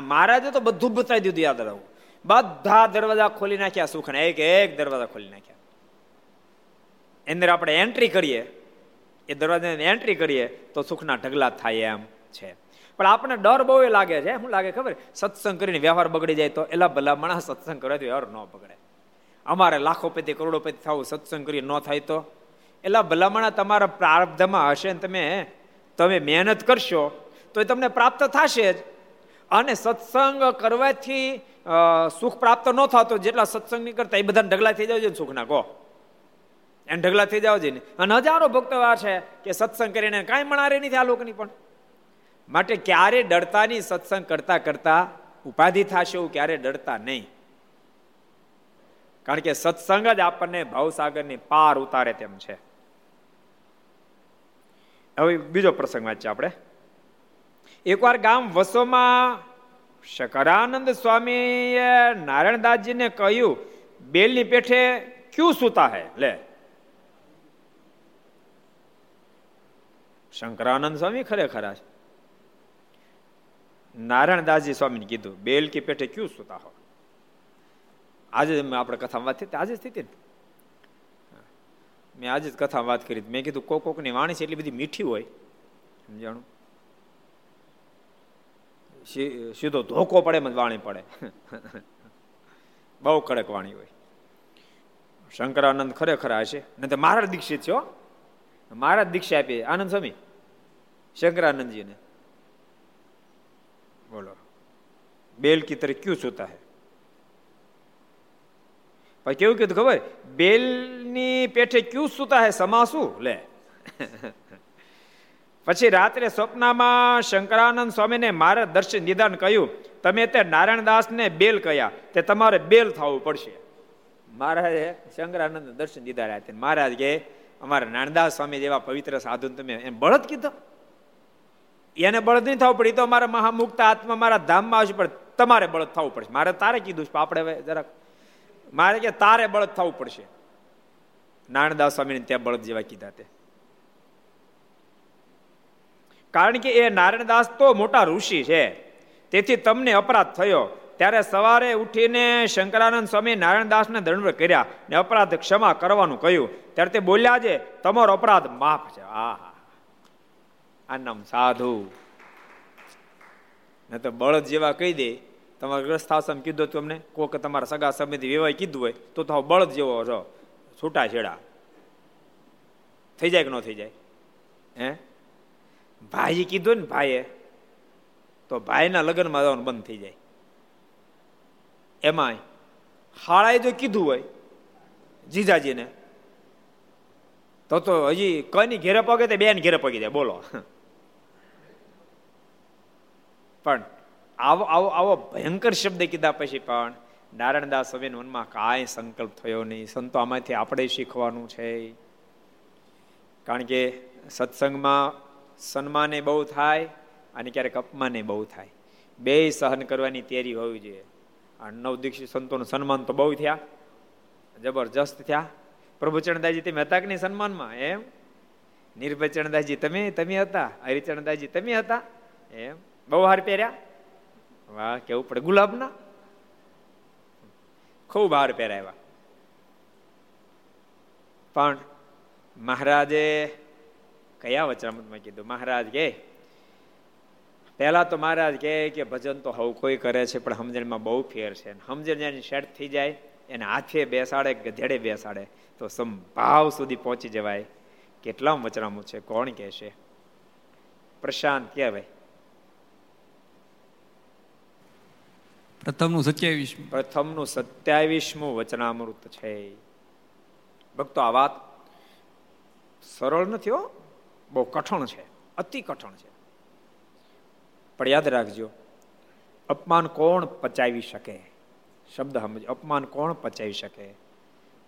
મહારાજે તો બધું બતાવી દીધું યાદ રાખવું બધા દરવાજા ખોલી નાખ્યા સુખના. એક એક દરવાજા ખોલી નાખ્યા. અંદર આપણે એન્ટ્રી કરીએ. એ દરવાજાને એન્ટ્રી કરીએ તો સુખના ઢગલા થાય એમ છે. પણ આપણને ડર બહુ એ લાગે છે. શું લાગે ખબર? સત્સંગ કરીને વ્યવહાર બગડી જાય તો એલા ભલા માણસ સત્સંગ કરવાથી વ્યવહાર ન બગડે. અમારે લાખોપતિ કરોડોપતિ થવું, સત્સંગ કરી ન થાય તો? એલા ભલામણા તમારા પ્રારબ્ધમાં હશે ને તમે તમે મહેનત કરશો તો એ તમને પ્રાપ્ત થશે જ. અને સત્સંગ કરવાથી સુખ પ્રાપ્ત ન થતો, જેટલા સત્સંગ નહીં કરતા, એ બધા ઢગલા થઈ જાય સુખના, કહો. એને ઢગલા થઈ જાવ જઈને અને હજારો ભક્તો આ છે કે સત્સંગ કરીને કાંઈ મણારે નથી આ લોકોની પણ. માટે ક્યારે ડરતા નહીં સત્સંગ કરતા કરતા ઉપાધિ થશે એવું ક્યારે ડરતા નહીં. કારણ કે સત્સંગ જ આપણને ભાવસાગરની પાર ઉતારે તેમ છે. હવે બીજો પ્રસંગ વાંચીએ આપણે. એકવાર ગામ વસોમાં શકરાનંદ સ્વામીએ નારાયણદાસજીને કહ્યું, બેલની પેઠે ક્યું સુતા હે? લે. શંકરાનંદ સ્વામી ખરેખર છે. નારાયણદાસજી સ્વામીને કીધું, બેલ કે પેટે ક્યું સુતા હો? આજે આપણે કથામાં વાત થઈ આજે સ્થિતિ મેં આજે જ કથા વાત કરી, મેં કીધું, કોક કોકની વાણી છે એટલી બધી મીઠી હોય. સમજાણું? સીધો ધોકો પડે મને વાણી પડે. બહુ કડક વાણી હોય. શંકરાનંદ ખરેખર હશે ને તો મારા દીક્ષિત છે મારા દીક્ષા આપી આનંદ સ્વામી? શંકરાનંદજીને. બોલો. બેલ કી તરીકે ક્યુ સુતા હે? પછી કેવું કીધું ખબર? બેલની પેઠે ક્યુ સુતા હે? સમાસું? લે. પછી રાત્રે સ્વપ્નમાં શંકરાનંદ સ્વામીને મારે દર્શન નિદાન કહ્યું, તમે તે નારાયણદાસને બેલ કયા તે તમારે બેલ થવું પડશે. મહારાજે શંકરાનંદ દર્શન દીધા રહ્યા મહારાજ કે અમારા નાનદાસ સ્વામી જેવા પવિત્ર સાધુ તમે એને બળદ કીધો. એને બળદ નહીં થવું પડે તો અમારા મહામુક્ત આત્મા, મારા ધામમાં આવશે, પણ તમારે બળદ થવું પડશે. મારે તારે કીધું છે, આપણે જરાક મારે કે તારે બળદ થવું પડશે. નાનદાસ સ્વામીને ત્યાં બળદ જેવા કીધા તે. કારણ કે એ નારાયણદાસ તો મોટા ઋષિ છે. તેથી તમને અપરાધ થયો. ત્યારે સવારે ઉઠીને શંકરાનંદ સ્વામી નારાયણદાસને દંડ કર્યા ને અપરાધ ક્ષમા કરવાનું કહ્યું. ત્યારે તે બોલ્યા છે, તમારો અપરાધ માફ છે. આ આ નામ સાધુ. ને તો બળદ જેવા કહી દે, તમારા ગ્રસ્થાશ્રમ કીધું તમને કોક તમારા સગા સમિતિ વેવાય કીધું હોય, તો તો બળદ જેવો છો. છૂટા છેડા. થઈ જાય કે ન થઈ જાય? હે? ભાઈ કીધું ને ભાઈએ, તો ભાઈના લગ્નમાં જવાનું બંધ થઈ જાય. એમાંય. હાળાએ જો કીધું હોય, જીજાજીને, તો તો હજી કની ઘેરે પગે તે બેન ઘેરે પગી જાય, બોલો. પણ આવો આવો આવો ભયંકર શબ્દ કીધા પછી પણ નારાયણદાસ સ્વામીના મનમાં કાંઈ સંકલ્પ થયો નહીં. સંતો આમાંથી આપણે શીખવાનું છે. કારણ કે સત્સંગમાં સન્માને બહુ થાય અને ક્યારેક અપમાને બહુ થાય. બે સહન કરવાની તૈયારી હોવી જોઈએ. આ નવ દીક્ષિત સંતોનું સન્માન તો બહુ થયા. જબરજસ્ત થયા. પ્રભુચરણદાસજી તમે હતા કે નહીં સન્માનમાં? એમ? નિર્ભયચરણદાસજી તમે તમે હતા. હરિચરણદાસજી તમે હતા? એમ? બહુ હાર પહેર્યા? વાહ, કેવું પડે. ગુલાબના? ખૂબ હાર પહેરાવ્યા. પણ મહારાજે કયા વચરામૃતમાં કીધું? મહારાજ કે પહેલા તો મહારાજ કહે કે ભજન તો હવ કોઈ કરે છે પણ સમજણમાં બહુ ફેર છે. સમજણ જ્યાં સેટ થઈ જાય એને હાથે બેસાડે ગધેડે બેસાડે તો સંભાવ સુધી પહોંચી જવાય. કેટલા વચનામૃત છે કોણ કહેશે પ્રશાંત કહેવાય. પ્રથમનું સત્યાવીસમું. પ્રથમનું સત્યાવીસમું વચનામૃત છે. ભક્તો આ વાત સરળ નથી હો. બહુ કઠણ છે અતિ કઠણ છે. પણ યાદ રાખજો, અપમાન કોણ પચાવી શકે? શબ્દ સમજ, અપમાન કોણ પચાવી શકે?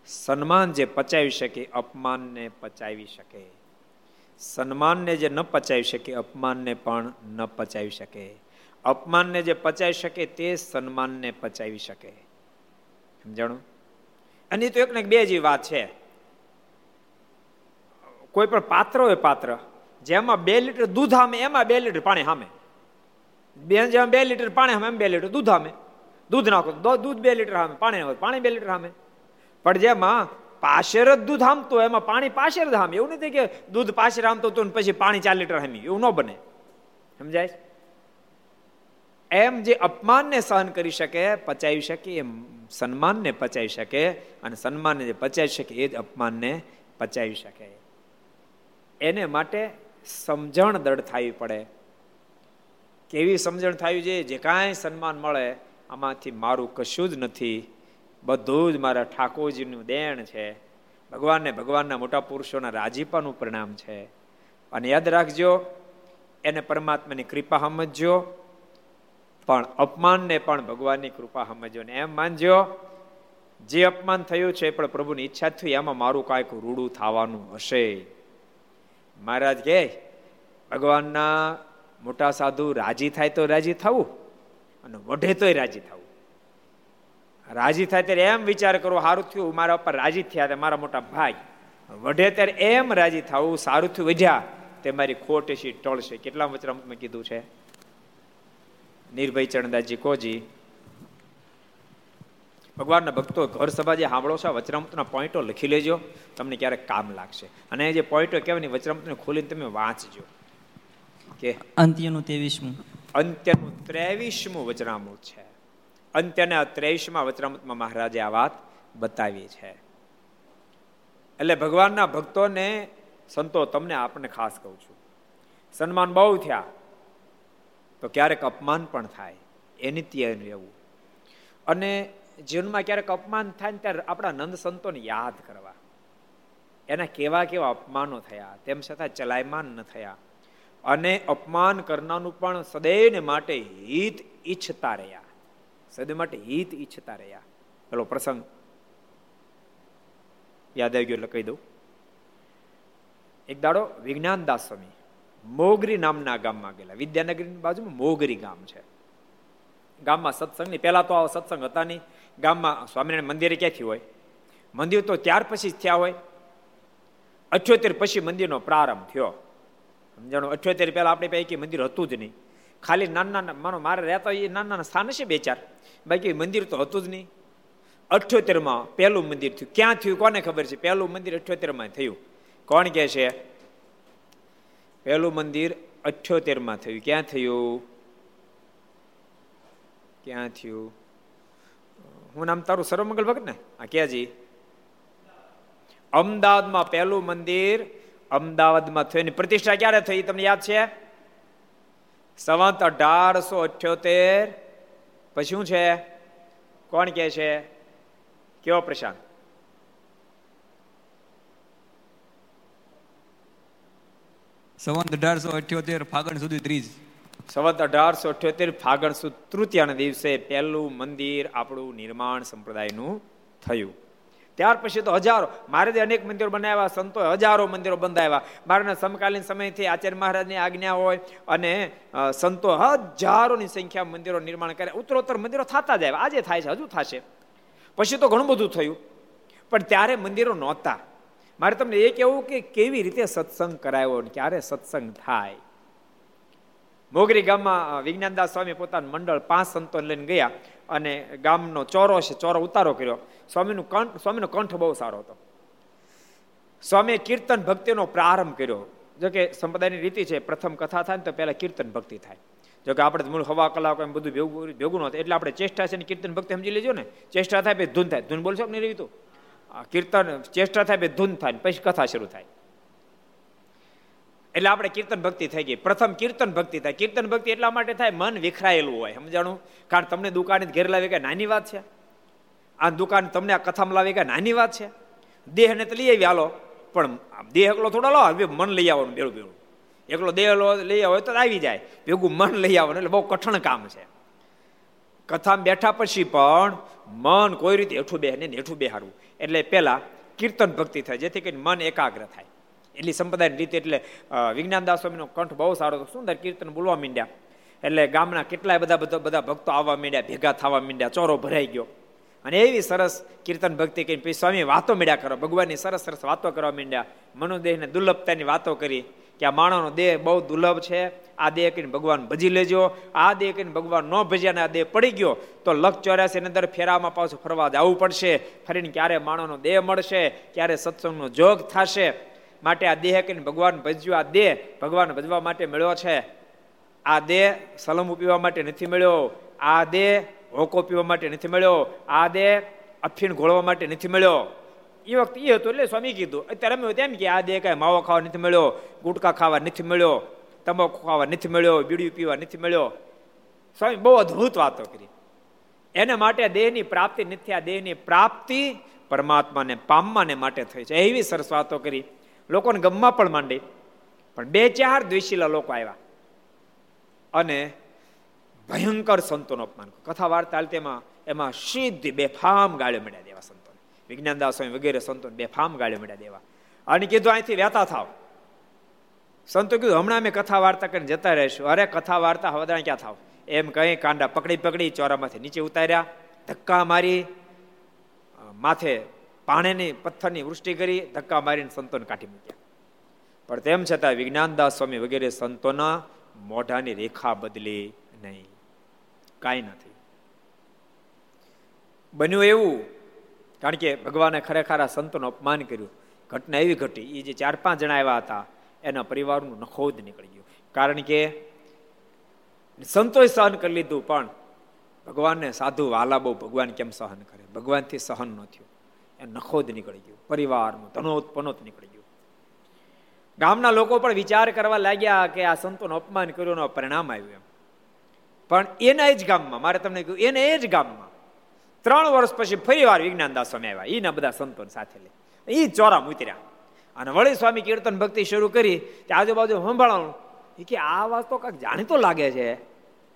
સન્માન જે પચાવી શકે અપમાનને પચાવી શકે. સન્માનને જે ન પચાવી શકે અપમાનને પણ ન પચાવી શકે. અપમાનને જે પચાવી શકે તે સન્માનને પચાવી શકે. સમજાણું? અને તો એક ને બે જેવી વાત છે. કોઈ પણ પાત્ર હોય પાત્ર, જેમાં બે લીટર દૂધ આમે એમાં બે લીટર પાણી સામે બે જેમ બે લીટર પાણી સામે બે લીટર દૂધ આમે દૂધ નાખો દૂધ બે લીટર હામે પાણી પાણી બે લીટર હામે પણ જેમાં પાછેર જ દૂધ આમતો એમાં પાણી પાછળ હામે એવું નથી કે દૂધ પાશેર આમતો હતું પછી પાણી ચાર લીટર હામી. એવું ન બને. સમજાય એમ જે અપમાનને સહન કરી શકે, પચાવી શકે, એમ સન્માનને પચાવી શકે અને સન્માનને જે પચાવી શકે એ જ અપમાનને પચાવી શકે. એને માટે સમજણ દળ થવી પડે. કેવી સમજણ થાય છે જે કાંઈ સન્માન મળે, આમાંથી મારું કશું જ નથી. બધું જ મારા ઠાકોરજીનું દેણ છે. ભગવાનને ભગવાનના મોટા પુરુષોના રાજીપાનું પરિણામ છે. અને યાદ રાખજો, એને પરમાત્માની કૃપા સમજજો, પણ અપમાનને પણ ભગવાનની કૃપા સમજજો. ને એમ માનજો, જે અપમાન થયું છે પણ પ્રભુની ઈચ્છા થઈ એમાં મારું કાંઈક રૂડું થવાનું હશે. મહારાજ કે ભગવાનના મોટા સાધુ રાજી થાય તો રાજી થવું અને વઢે તોય રાજી થવું રાજી થાય ત્યારે એમ વિચાર કરો સારું થયું, મારા ઉપર રાજી થયા મારા મોટા ભાઈ. વઢે ત્યારે એમ રાજી થવું સારું થયું, વધ્યા. તે મારી ખોટ છે ટળશે. કેટલા વચરામતમાં કીધું છે? નિર્ભય ચરણદાસજી કોજી, ભગવાનના ભક્તો, ઘર સભા જે સાંભળો છો વચરામૃતના પોઈન્ટો લખી લેજો. તમને ક્યારેક કામ લાગશે. અને જે પોઈન્ટો કહેવાય ને વચરામૃતને ખોલીને તમે વાંચજો. કે અંત્યનું ત્રેવીસમું. અંત્યનું ત્રેવીસમું વચનામૃત છે. અંત્યના ત્રેવીસમાં વચનામૃતમાં મહારાજે આ વાત બતાવી છે. એટલે ભગવાનના ભક્તોને સંતો તમને આપણને ખાસ કહું છું. સન્માન બહુ થયા. તો ક્યારેક અપમાન પણ થાય. એની ત્યાં રહેવું અને જીવનમાં ક્યારેક અપમાન થાય ને ત્યારે આપણા નંદ સંતોને યાદ કરવા. એના કેવા કેવા અપમાનો થયા. તેમ છતાં ચલાયમાન ન થયા. અને અપમાન કરનારનું પણ સદૈવને માટે હિત ઈચ્છતા રહ્યા. સદૈવ માટે હિત ઈચ્છતા રહ્યા. પેલો પ્રસંગ યાદ આવી ગયો એટલે કહી દઉં. એક દાડો વિજ્ઞાનદાસ સ્વામી મોગરી નામના ગામમાં ગયેલા. વિદ્યાનગરની બાજુમાં મોગરી ગામ છે. ગામમાં સત્સંગની પહેલા તો આવા સત્સંગ હતા નહીં. ગામમાં સ્વામિનારાયણ મંદિરે ક્યાંથી હોય? મંદિર તો ત્યાર પછી જ થયા હોય. અઠ્યોતેર પછી મંદિરનો પ્રારંભ થયો. સમજાણું અઠ્યોતેર પહેલાં આપણી પૈકી મંદિર હતું જ નહીં. ખાલી નાના માનો મારે રહેતા એ નાના નાના સ્થાન છે બે ચાર. બાકી મંદિર તો હતું જ નહીં. અઠ્યોતેરમાં પહેલું મંદિર થયું. ક્યાં થયું કોને ખબર છે? પહેલું મંદિર અઠ્યોતેરમાં થયું. કોણ કહે છે? પહેલું મંદિર અઠ્યોતેરમાં થયું. ક્યાં થયું? ક્યાં થયું? હું નામ તારું સર્વમંગલ ભગત ને? આ ક્યાંજી અમદાવાદમાં પહેલું મંદિર અમદાવાદમાં થયું. પ્રતિષ્ઠા ક્યારે થઈ તમને યાદ છે? સંવંત અઢારસો અઠ્યોતેર. પછી શું છે? કોણ કે છે? કેવો પ્રશાંત? સંવંત અઢારસો અઠ્યોતેર ફાગણ સુધી ત્રીજ. સંવત અઢારસો અઠ્યોતેર ફાગણ સુદ તૃતીયાના દિવસે પહેલું મંદિર આપણું નિર્માણ સંપ્રદાયનું થયું. ત્યાર પછી તો હજારો. મહારાજે અનેક મંદિરો બનાવ્યા સંતો હજારો મંદિરો બંધાવ્યા. મારાના સમકાલીન સમયથી આચાર્ય મહારાજની આજ્ઞા હોય અને સંતો હજારોની સંખ્યા મંદિરો નિર્માણ કર્યા ઉત્તરોત્તર મંદિરો થતા જાય. આજે થાય છે, હજુ થશે. પછી તો ઘણું બધું થયું. પણ ત્યારે મંદિરો નહોતા. મારે તમને એ કહેવું કે કેવી રીતે સત્સંગ કરાયો ક્યારે સત્સંગ થાય. મોગરી ગામમાં વિજ્ઞાનદાસ સ્વામી પોતાનું મંડળ પાંચ સંતો લઈને ગયા અને ગામનો ચોરો છે, ચોરો ઉતારો કર્યો. સ્વામીનું કંઠ, સ્વામીનો કંઠ બહુ સારો હતો. સ્વામીએ કીર્તન ભક્તિનો પ્રારંભ કર્યો. જો કે સંપ્રદાયની રીતિ છે, પ્રથમ કથા થાય ને તો પહેલાં કીર્તન ભક્તિ થાય. જો કે આપણે મૂળ હવા, કલાકો એમ બધું ભેગું ભેગું ન એટલે આપણે ચેષ્ટા છે ને કીર્તન ભક્તિ સમજી લેજો ને. ચેષ્ટા થાય પછી ધૂન થાય. ધૂન બોલશો નહીં રહ્યું કીર્તન, ચેષ્ટા થાય પછી ધૂન થાય પછી કથા શરૂ થાય. એટલે આપણે કીર્તન ભક્તિ થઈ ગઈ. પ્રથમ કીર્તન ભક્તિ થાય. કીર્તન ભક્તિ એટલા માટે થાય, મન વિખરાયેલું હોય. સમજાણું? કારણ તમને દુકાને ઘેર લાવે કે નાની વાત છે. આ દુકાન તમને આ કથામાં લાવી કે નાની વાત છે? દેહને તો લઈ આવી, હાલો. પણ દેહ એકલો થોડો લો, હવે મન લઈ આવવાનું બેળું બેડું એકલો દેહ લઈ આવો તો આવી જાય. ભેગું મન લઈ આવવાનું, એટલે બહુ કઠણ કામ છે. કથામાં બેઠા પછી પણ મન કોઈ રીતે હેઠું બે ને હેઠું બેહારવું એટલે પેલા કીર્તન ભક્તિ થાય, જેથી કરીને મન એકાગ્ર થાય. એટલી સંપ્રદાયની રીતે, એટલે વિજ્ઞાનદાસ સ્વામીનો કંઠ બહુ સારો સુંદર કીર્તન બોલવા માંડ્યા. એટલે ગામના કેટલાય બધા બધા ભક્તો આવવા માંડ્યા, ભેગા થવા માંડ્યા, ચોરો ભરાઈ ગયો. અને એવી સરસ કીર્તન ભક્તિ કરી પછી સ્વામી વાતો મળ્યા કરો ભગવાનની સરસ સરસ વાતો કરવા માંડ્યા. મનોદેહને દુર્લભતાની વાતો કરી કે આ માણસનો દેહ બહુ દુર્લભ છે. આ દેહ કરીને ભગવાન ભજી લેજો. આ દેહ કરીને ભગવાન ન ભજ્યા આ દેહ પડી ગયો, તો લખ ચોર્યાસી ની અંદર ફેરામાં પાછું ફરવા જવું પડશે. ફરીને ક્યારે માણસનો દેહ મળશે, ક્યારે સત્સંગનો જોગ થશે. માટે આ દેહ કરીને ભગવાન ભજ્યો. આ દેહ ભગવાન ભજવા માટે મળ્યો છે. આ દેહ સલમ પીવા માટે નથી મળ્યો. આ દેહ હોકો પીવા માટે નથી મળ્યો આ દેહ અફીણ ઘોળવા માટે નથી મળ્યો. એ વખતે એ હતું એટલે સ્વામી કીધું, અત્યારે અમે એમ કે આ દેહ કાંઈ માવો ખાવા નથી મળ્યો, ગુટકા ખાવા નથી મળ્યો તમાકુ ખાવા નથી મળ્યો બીડી પીવા નથી મળ્યો. સ્વામી બહુ અદભુત વાતો કરી. એના માટે દેહની પ્રાપ્તિ નથી આ દેહની પ્રાપ્તિ પરમાત્માને, પામવાને માટે થઈ છે. એવી સરસ વાતો કરી. લોકોને ગમવા પણ માંડી. પણ બે ચાર દ્વેષીલા લોકો આવ્યા. અને ભયંકર સંતોનો અપમાન કથા વાર્તા તેમાં, એમાં સિદ્ધ બેફામ ગાળ્યો મળ્યા દેવા સંતો વિજ્ઞાનદાસ સ્વામી વગેરે સંતો બેફામ ગાળ્યો મળ્યા દેવા. અને કીધું, અહીંથી વહેતા થાવ. સંતો કીધું, હમણાં અમે કથા વાર્તા કરીને જતા રહીશું. અરે કથા વાર્તા હવે ક્યાં થાવ? એમ કહી કાંડા પકડી પકડી ચોરામાંથી નીચે ઉતાર્યા, ધક્કા મારી માથે પાણીની, પથ્થરની વૃષ્ટિ કરી, ધક્કા મારીને સંતોને કાઢી મૂક્યા. પણ તેમ છતાં વિજ્ઞાનદાસ સ્વામી વગેરે સંતોના મોઢાની રેખા બદલી નહીં. કાંઈ નથી. બન્યું એવું, કારણ કે ભગવાને ખરેખર આ સંતોનું અપમાન કર્યું. ઘટના એવી ઘટી એ જે ચાર પાંચ જણા આવ્યા હતા, એના પરિવારનું નખોદ નીકળી ગયું. કારણ કે સંતોએ સહન કરી લીધું, પણ ભગવાનને સાધુ વાલા બહુ ભગવાન કેમ સહન કરે? ભગવાનથી સહન ન થયું. એ નખોદ નીકળી ગયું, પરિવારનું તનોત પનોત નીકળી ગયું. ગામના લોકો પણ વિચાર કરવા લાગ્યા કે આ સંતોનું અપમાન કર્યું પરિણામ આવ્યું એમ. પણ એના જ ગામમાં, મારે તમને કહ્યું એને એ જ ગામમાં ત્રણ વર્ષ પછી ફરી વાર વિજ્ઞાન દાસ સ્વામી આવ્યા. એના બધા સંતો સાથે લે એ ચોરા ઉતર્યા. અને વળી સ્વામી કીર્તન ભક્તિ શરૂ કરી, કે આજુબાજુ સંભાળવાનું. એ કે, આ વાત તો કાંઈક જાણીતો લાગે છે.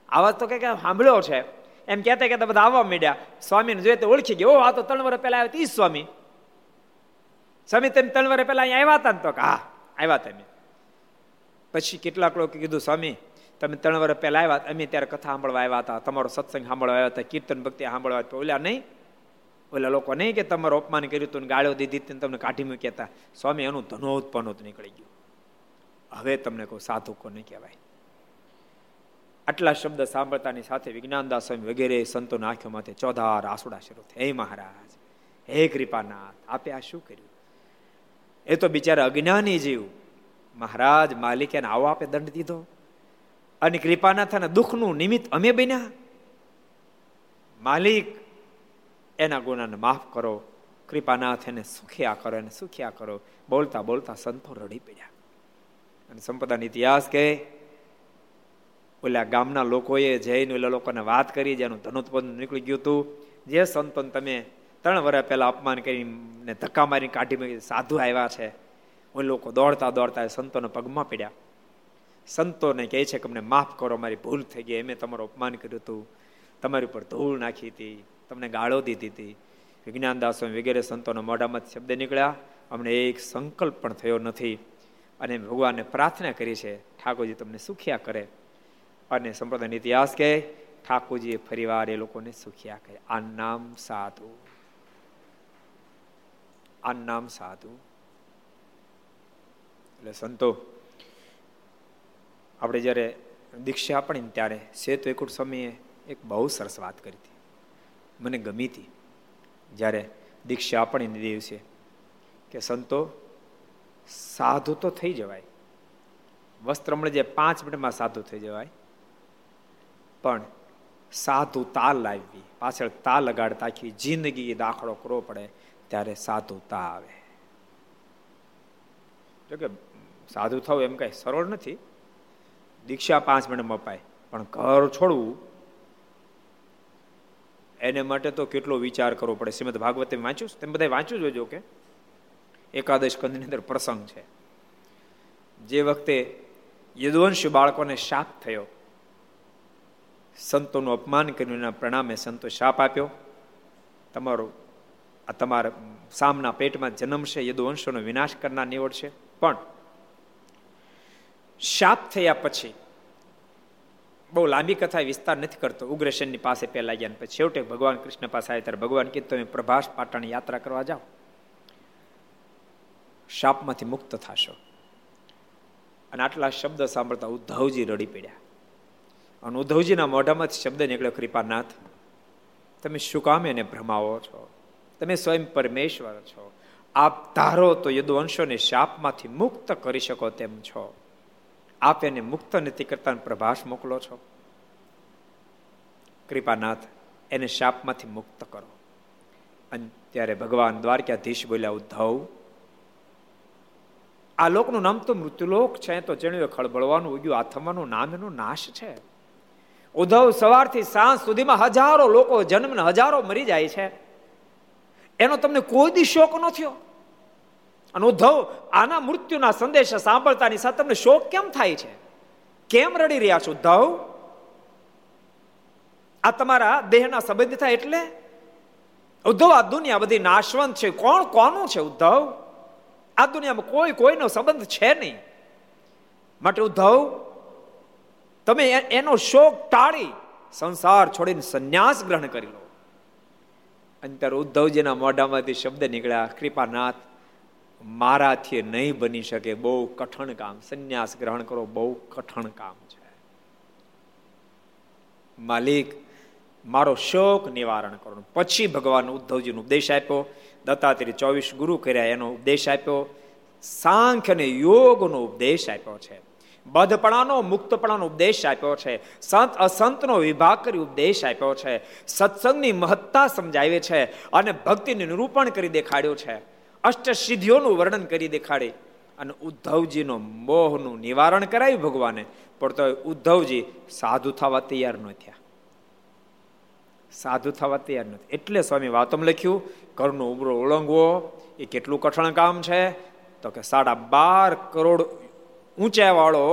આ વાત તો કંઈક સાંભળ્યો છે. એમ કહેતા કહેતા બધા આવવા માંડ્યા. સ્વામીને જોઈએ તો ઓળખી ગયો આ તો ત્રણ વર્ષ પહેલા આવ્યો તી સ્વામી. સ્વામી તમે ત્રણ વર્ષ પહેલા અહીંયા આવ્યા હતા ને તો હા, આવ્યા તમે પછી કેટલાક લોકો કીધું, સ્વામી તમે ત્રણ વર્ષ પહેલા આવ્યા અમે ત્યારે કથા સાંભળવા આવ્યા હતા. તમારો સત્સંગ સાંભળવા આવ્યા હતા, કીર્તન ભક્તિ સાંભળવા તો ઓલા નહીં, ઓલા લોકો નહીં કે તમારું અપમાન કર્યું હતું ગાળો દીધી તમને કાઢી મૂક્યા હતા. સ્વામી એનું ધનોત પનોત નીકળી ગયું. હવે તમને કોઈ સાધુ કોને કહેવાય. આટલા શબ્દ સાંભળતાની સાથે વિજ્ઞાનદાસ સ્વામી વગેરે સંતોના આંખોમાંથી ચોધાર આસુડા શરૂ થયા. હે મહારાજ, હે કૃપાનાથ, આપે આ શું કર્યું? એ તો બિચારા અજ્ઞાની જીવ. મહારાજ માલિકે આવો આપે દંડ દીધો? અને કૃપાનાથના દુઃખનું નિમિત્ત અમે બન્યા. માલિક, એના ગુનાને માફ કરો. કૃપાનાથ એને સુખ્યા કરો, એને સુખ્યા કરો. બોલતા બોલતા સંતો રડી પડ્યા. અને સંપદાનો ઇતિહાસ કહે, ઓલા ગામના લોકોએ જઈને ઓલા લોકોને વાત કરી જેનું ધનોત્પન્ન નીકળી ગયું હતું. જે સંતોન તમે ત્રણ વર્ષ પહેલા અપમાન કરીને ધક્કા મારીને કાઢી મૂકી સાધુ આવ્યા છે ઓ લોકો દોડતા દોડતા સંતોના પગમાં પડ્યા. સંતોને કહે છે કે અમને માફ કરો, મારી ભૂલ થઈ ગઈ. એમે તમારું અપમાન કર્યું હતું. તમારી ઉપર ધૂળ નાખી હતી. તમને ગાળો દીધી હતી. વિજ્ઞાનદાસો વગેરે સંતોના મોઢામાં શબ્દ નીકળ્યા. અમને એક સંકલ્પ પણ થયો નથી. અને ભગવાનને પ્રાર્થના કરી છે, ઠાકોરજી તમને સુખ્યા કરે. અને સંપ્રદાયનો ઇતિહાસ કહે, ઠાકોરજીએ ફરીવાર એ લોકોને સુખ્યા કહે આ નામ સાધુ. આ નામ સાધુ. એટલે સંતો આપણે જ્યારે દીક્ષા આપણી ત્યારે સેતુ એકુટ સમયે એક બહુ સરસ વાત કરી હતી. મને ગમી હતી. જ્યારે દીક્ષા આપણી દિવસે કે સંતો, સાધુ તો થઈ જવાય. વસ્ત્ર મળે જે પાંચ મિનિટમાં સાધુ થઈ જવાય. પણ સાધુ તાલ લાવવી, પાછળ તાલ લગાડતા કે જિંદગી દાખલો કરવો પડે ત્યારે સાધુ તા આવે જોકે સાધુ થવું એમ કાંઈ સરળ નથી દીક્ષા પાંચ મિનિટમાં અપાય. પણ ઘર છોડવું, એને માટે તો કેટલો વિચાર કરવો પડે. શ્રીમદ ભાગવતે વાંચ્યું તમે બધા વાંચ્યું જોજો કે? એકાદશ કંદની અંદર પ્રસંગ છે. જે વખતે યદુવંશ બાળકોને શાપ થયો, સંતોનું અપમાન કર્યું, એના પ્રણામે સંતો શાપ આપ્યો. તમારો, આ તમારા સામના પેટમાં જન્મશે, યદુવંશોનો વિનાશ કરનાર નીવડશે. પણ શાપ થયા પછી, બહુ લાંબી કથા વિસ્તાર નથી કરતો, ઉગ્રસેનની પાસે પહેલા ગયા પછી. છેવટે ભગવાન કૃષ્ણ પાસે આવ્યા ત્યારે ભગવાન કીધું તમે પ્રભાસ પાટણ યાત્રા કરવા જાઓ. શાપમાંથી મુક્ત થશો. અને આટલા શબ્દ સાંભળતા ઉદ્ધવજી રડી પડ્યા. અને ઉદ્ધવજીના મોઢામાંથી શબ્દ નીકળ્યો, કૃપાનાથ, તમે શું કામ એને ભ્રમાવો છો? તમે સ્વયં પરમેશ્વર છો. આપ ધારો તો યદુવંશોને શાપમાંથી મુક્ત કરી શકો તેમ છો. આપ એને મુક્ત નથી કરતા પ્રભાસ મોકલો છો. કૃપાનાથ, એને શાપમાંથી મુક્ત કરો. અને ત્યારે ભગવાન દ્વારકાધીશ બોલ્યા, ઉદ્ધવ, આ લોકનું નામ તો મૃત્યુલોક છે, તો જેણે ખળબળવાનું ઉગ્યું, આ થવાનું નામ એનો નાશ છે. ઉદ્ધવ, સવારથી સાંજ સુધીમાં હજારો લોકો જન્મ હજારો મરી જાય છે. એનો તમને કોઈ દી શોક ન થયો? અને ઉદ્ધવ આના મૃત્યુના સંદેશ સાંભળતાની સાથે તમને શોક કેમ થાય છે? કેમ રડી રહ્યા છો ઉદ્ધવ? આ તમારા દેહના સંબંધ થાય એટલે? ઉદ્ધવ, આ દુનિયા બધી નાશવંત છે. કોણ કોનું છે ઉદ્ધવ? આ દુનિયામાં કોઈ કોઈનો સંબંધ છે નહીં. માટે ઉદ્ધવ, તમે એનો શોક ટાળી સંસાર છોડીને સંન્યાસ ગ્રહણ કરી લો. અંતર ઉદ્ધવજીના મોઢામાંથી શબ્દ નીકળ્યા, કૃપાનાથ મારાથી નહીં બની શકે, બહુ કઠણ કામ. સંન્યાસ ગ્રહણ કરો, બહુ કઠણ કામ છે. માલિક, મારો શોક નિવારણ કરો. પછી ભગવાન ઉદ્ધવજીનો ઉપદેશ આપ્યો. દત્તાત્રી ચોવીસ ગુરુ કર્યા, એનો ઉપદેશ આપ્યો. સાંખ અને યોગનો ઉપદેશ આપ્યો છે. બધપણાનો, મુક્તપણાનો ઉપદેશ આપ્યો છે. સંત, અસંતનો વિભાગ કરી ઉપદેશ આપ્યો છે. સત્સંગની મહત્તા સમજાવી છે અને ભક્તિનું નિરૂપણ કરી દેખાડ્યું છે. અષ્ટ સિદ્ધિઓનું વર્ણન કરી દેખાડી અને ઉદ્ધવજીનો મોહનું નિવારણ કરાવ્યું ભગવાને. પણ તો ઉદ્ધવજી સાધુ થવા તૈયાર ન થયા. સાધુ થવા તૈયાર નથી એટલે સ્વામી વાતમ લખ્યું ઘરનો ઉમરો ઓળંગવો, એ કેટલું કઠણ કામ છે? તો કે સાડા બાર કરોડ ઊંચાઈવાળો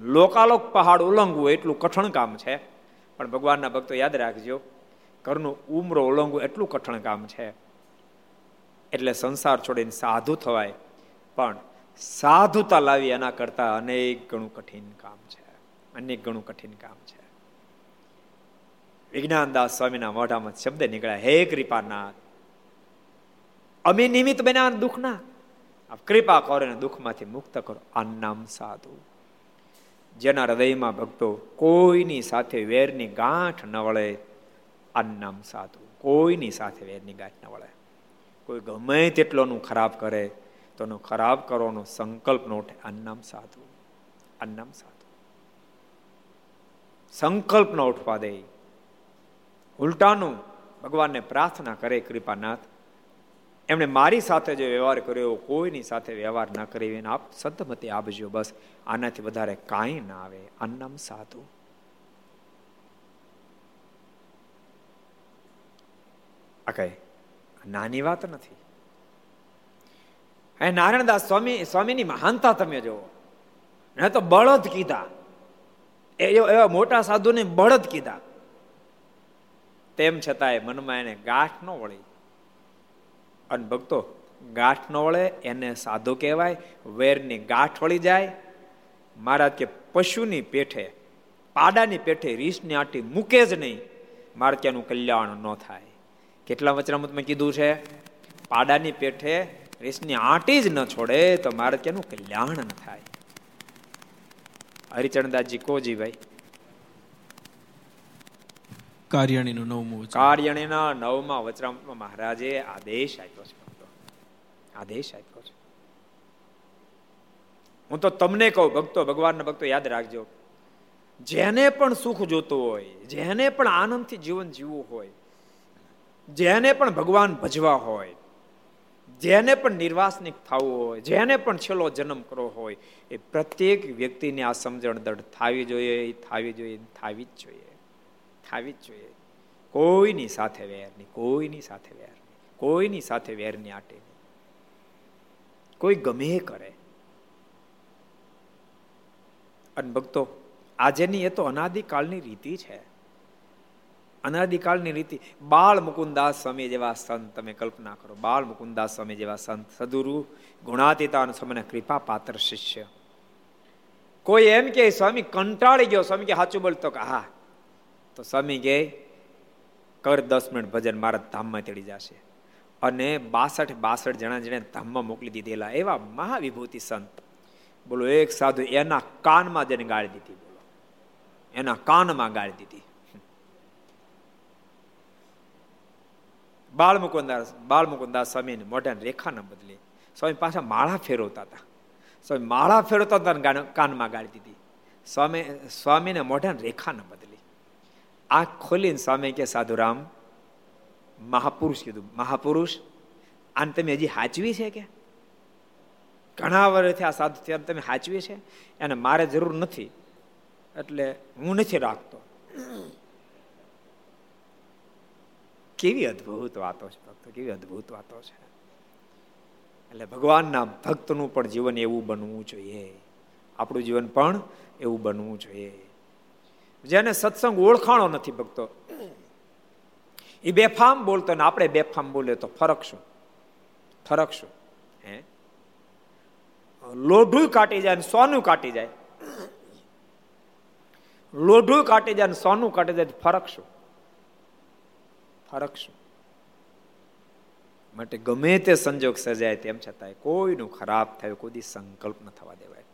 લોકાલોક પહાડ ઉલ્લંઘવું એટલું કઠણ કામ છે. પણ ભગવાનના ભક્તો યાદ રાખજો ઘરનું ઉમરો ઓળંગવું એટલું કઠણ કામ છે. એટલે સંસાર છોડીને સાધુ થવાય. પણ સાધુતા લાવી એના કરતા અનેક ગણું કઠિન કામ છે. અનેક ગણું કઠિન કામ છે. વિજ્ઞાનદાસ સ્વામીના મોઢામાં શબ્દ નીકળ્યા, હે કૃપાનાથ, અમે નિમિત્ત બન્યા દુઃખના. કૃપા કરો અને દુઃખમાંથી મુક્ત કરો. આ નામ સાધુ. જેના હૃદયમાં ભક્તો કોઈની સાથે વેરની ગાંઠ ન વળે આ નામ સાધુ. કોઈની સાથે વેરની ગાંઠ ન વળે. કોઈ ગમે તેટલોનું ખરાબ કરે તો ખરાબ કરવાનો સંકલ્પ નો ઉઠે. અન્નામ સાધુ. અન્નામ સાધુ. સંકલ્પ ન ઉઠવા દે. ઉલટાનું ભગવાનને પ્રાર્થના કરે કૃપાનાથ. એમણે મારી સાથે જે વ્યવહાર કર્યો કોઈની સાથે વ્યવહાર ના કરે એને આપ સદમતે આપજો. બસ, આનાથી વધારે કાંઈ ના આવે. અન્નમ સાધુ. આ કઈ? નાની વાત નથી. એ નારાયણદાસ સ્વામી, સ્વામીની મહાનતા તમે જુઓ. ને તો બળદ કીધા. એવા મોટા સાધુને બળદ કીધા. તેમ છતાંય મનમાં એને ગાંઠ ન વળી. અને ભક્તો, ગાંઠ ન વળે, એને સાધુ કહેવાય, વેરની ગાંઠ વળી જાય. મહારાજ કે પશુની પેઠે, પાડાની પેઠે રીસની આટી મૂકે જ નહીં. મારે ત્યાંનું કલ્યાણ ન થાય. કેટલા વચરામતમાં કીધું છે? પાડાની પેઠે રીસની આંટી જ ન છોડે તો મારે ત્યાંનું કલ્યાણ ન થાય. હરિચરણદાસજી કોજી ભાઈ? કાર્યાણીનું નવમું કાર્યાણીના નવમાં વચરામ મહારાજે આદેશ આપ્યો છે ભક્તો. આદેશ આપ્યો છે. હું તો તમને કહું ભક્તો ભગવાનના ભક્તો યાદ રાખજો. જેને પણ સુખ જોતું હોય જેને પણ આનંદથી જીવન જીવવું હોય જેને પણ ભગવાન ભજવા હોય, જેને પણ નિર્વાસનિક થવું હોય, જેને પણ છેલ્લો જન્મ કરવો હોય, એ પ્રત્યેક વ્યક્તિને આ સમજણ દઢ થવી જોઈએ થવી જોઈએ, થવી જ જોઈએ, થવી જ જોઈએ. કોઈની સાથે વેર નહીં, કોઈની સાથે વેર નહીં, કોઈની સાથે વેરની આટે નહીં. કોઈ ગમે કરે. અને ભક્તો, આજેની એ તો અનાદિકાળની રીતિ છે. અનાદિકાળની રીતિ, બાળ મુકુંદાસ સ્વામી જેવા સંત તમે કલ્પના કરો. બાળ મુકુંદાસ સ્વામી જેવા સંત સદુરુ ગુણાતીતા અને સ્વામીના કૃપા પાત્ર શિષ્ય. કોઈ એમ કે, સ્વામી, કંટાળી ગયો. સ્વામી કે સાચું બોલતો કે, હા. તો સ્વામી કે, કર દસ મિનિટ ભજન, મારા ધામમાં તેડી જશે. અને બાસઠ બાસઠ જણા જેને ધામમાં મોકલી દીધેલા એવા મહાવિભૂતિ સંત, બોલો, એક સાધુ એના કાનમાં જેને ગાળી દીધી, બોલો. એના કાનમાં ગાળી દીધી. બાળ મુકુદાસ બાળ મુકુદાસ સ્વામીને મોઢાને રેખાના બદલે સ્વામી પાછા માળા ફેરવતા હતા. સ્વામી માળા ફેરવતા હતા કાનમાં ગાળી દીધી. સ્વામી સ્વામીને મોઢાને રેખાના બદલી આંખ ખોલીને સ્વામી કે સાધુરામ, મહાપુરુષ કીધું. મહાપુરુષ, આને તમે હજી હાચવી છે કે? ઘણા વર્ષથી આ સાધુ થયા તમે હાચવી છે? એને મારે જરૂર નથી. એટલે હું નથી રાખતો. કેવી અદ્ભુત વાતો છે, ભક્તો, કેવી અદ્ભુત વાતો છે. એટલે ભગવાનના ભક્તનું પણ જીવન એવું બનવું જોઈએ. આપણું જીવન પણ એવું બનવું જોઈએ. જેને સત્સંગ ઓળખાણો નથી ભક્તો, એ બેફામ બોલતો ને આપણે બેફામ બોલે તો ફરક શું? ફરક શું? હે? લોઢું કાટી જાય ને સોનું કાટી જાય. લોઢું કાટી જાય ને સોનું કાટી જાય ફરક શું? ફરક માટે ગમે તે સંજોગ સર્જાય તેમ છતાંય કોઈનું ખરાબ થયું, કોઈ સંકલ્પ ન થવા દેવાય.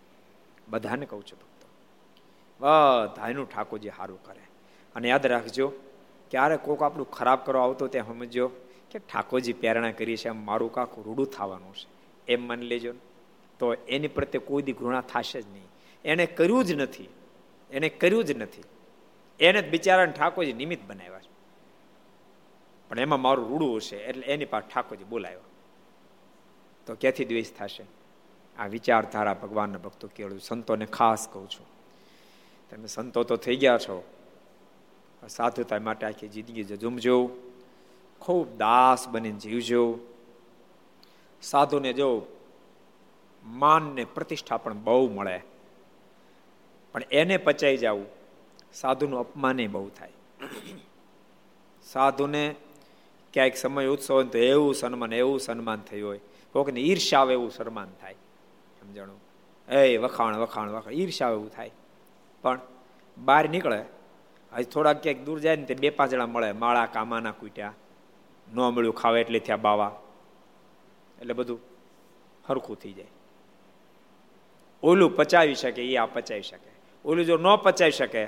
બધાને કહું છું ભક્તો બધાનું ઠાકોરજી સારું કરે. અને યાદ રાખજો, ક્યારે કોક આપણું ખરાબ કરવા આવતો ત્યાં સમજો કે ઠાકોરજી પ્રેરણા કરી છે, એમ મારું કાંક રૂડું થવાનું છે. એમ માની લેજો તો એની પ્રત્યે કોઈ દી ઘૃણા થશે જ નહીં. એણે કર્યું જ નથી. એને કર્યું જ નથી. એને જ બિચારાને ઠાકોરજી નિમિત્ત બનાવ્યા પણ એમાં મારું રૂડું હશે એટલે એની પાસે ઠાકોરજી બોલાવ્યો તો ક્યાંથી દ્વેષ થશે? આ વિચારધારા ભગવાનના ભક્તો કેળું. સંતોને ખાસ કહું છું. તમે સંતો તો થઈ ગયા છો. સાધુતા માટે આખી જિંદગી જુમજો ખૂબ દાસ બનીને જીવજો. સાધુને જો માન ને પ્રતિષ્ઠા પણ બહુ મળે. પણ એને પચાઈ જવું સાધુનું અપમાન બહુ થાય. સાધુને ક્યાંક સમય ઉત્સવ હોય તો એવું સન્માન એવું સન્માન થયું હોય. કોકને ઈર્ષા આવે એવું સન્માન થાય. સમજણું? એ વખાણ વખાણ વખાણ. ઈર્ષા એવું થાય. પણ બહાર નીકળે. હજી થોડાક ક્યાંક દૂર જાય ને તે બે પાંચ જણા મળે. માળા કામાના કૂટ્યા. ન મળ્યું ખાવે એટલે થયા બાવા. એટલે બધું હરખું થઈ જાય. ઓલું પચાવી શકે એ આ પચાવી શકે. ઓલું જો ન પચાવી શકે,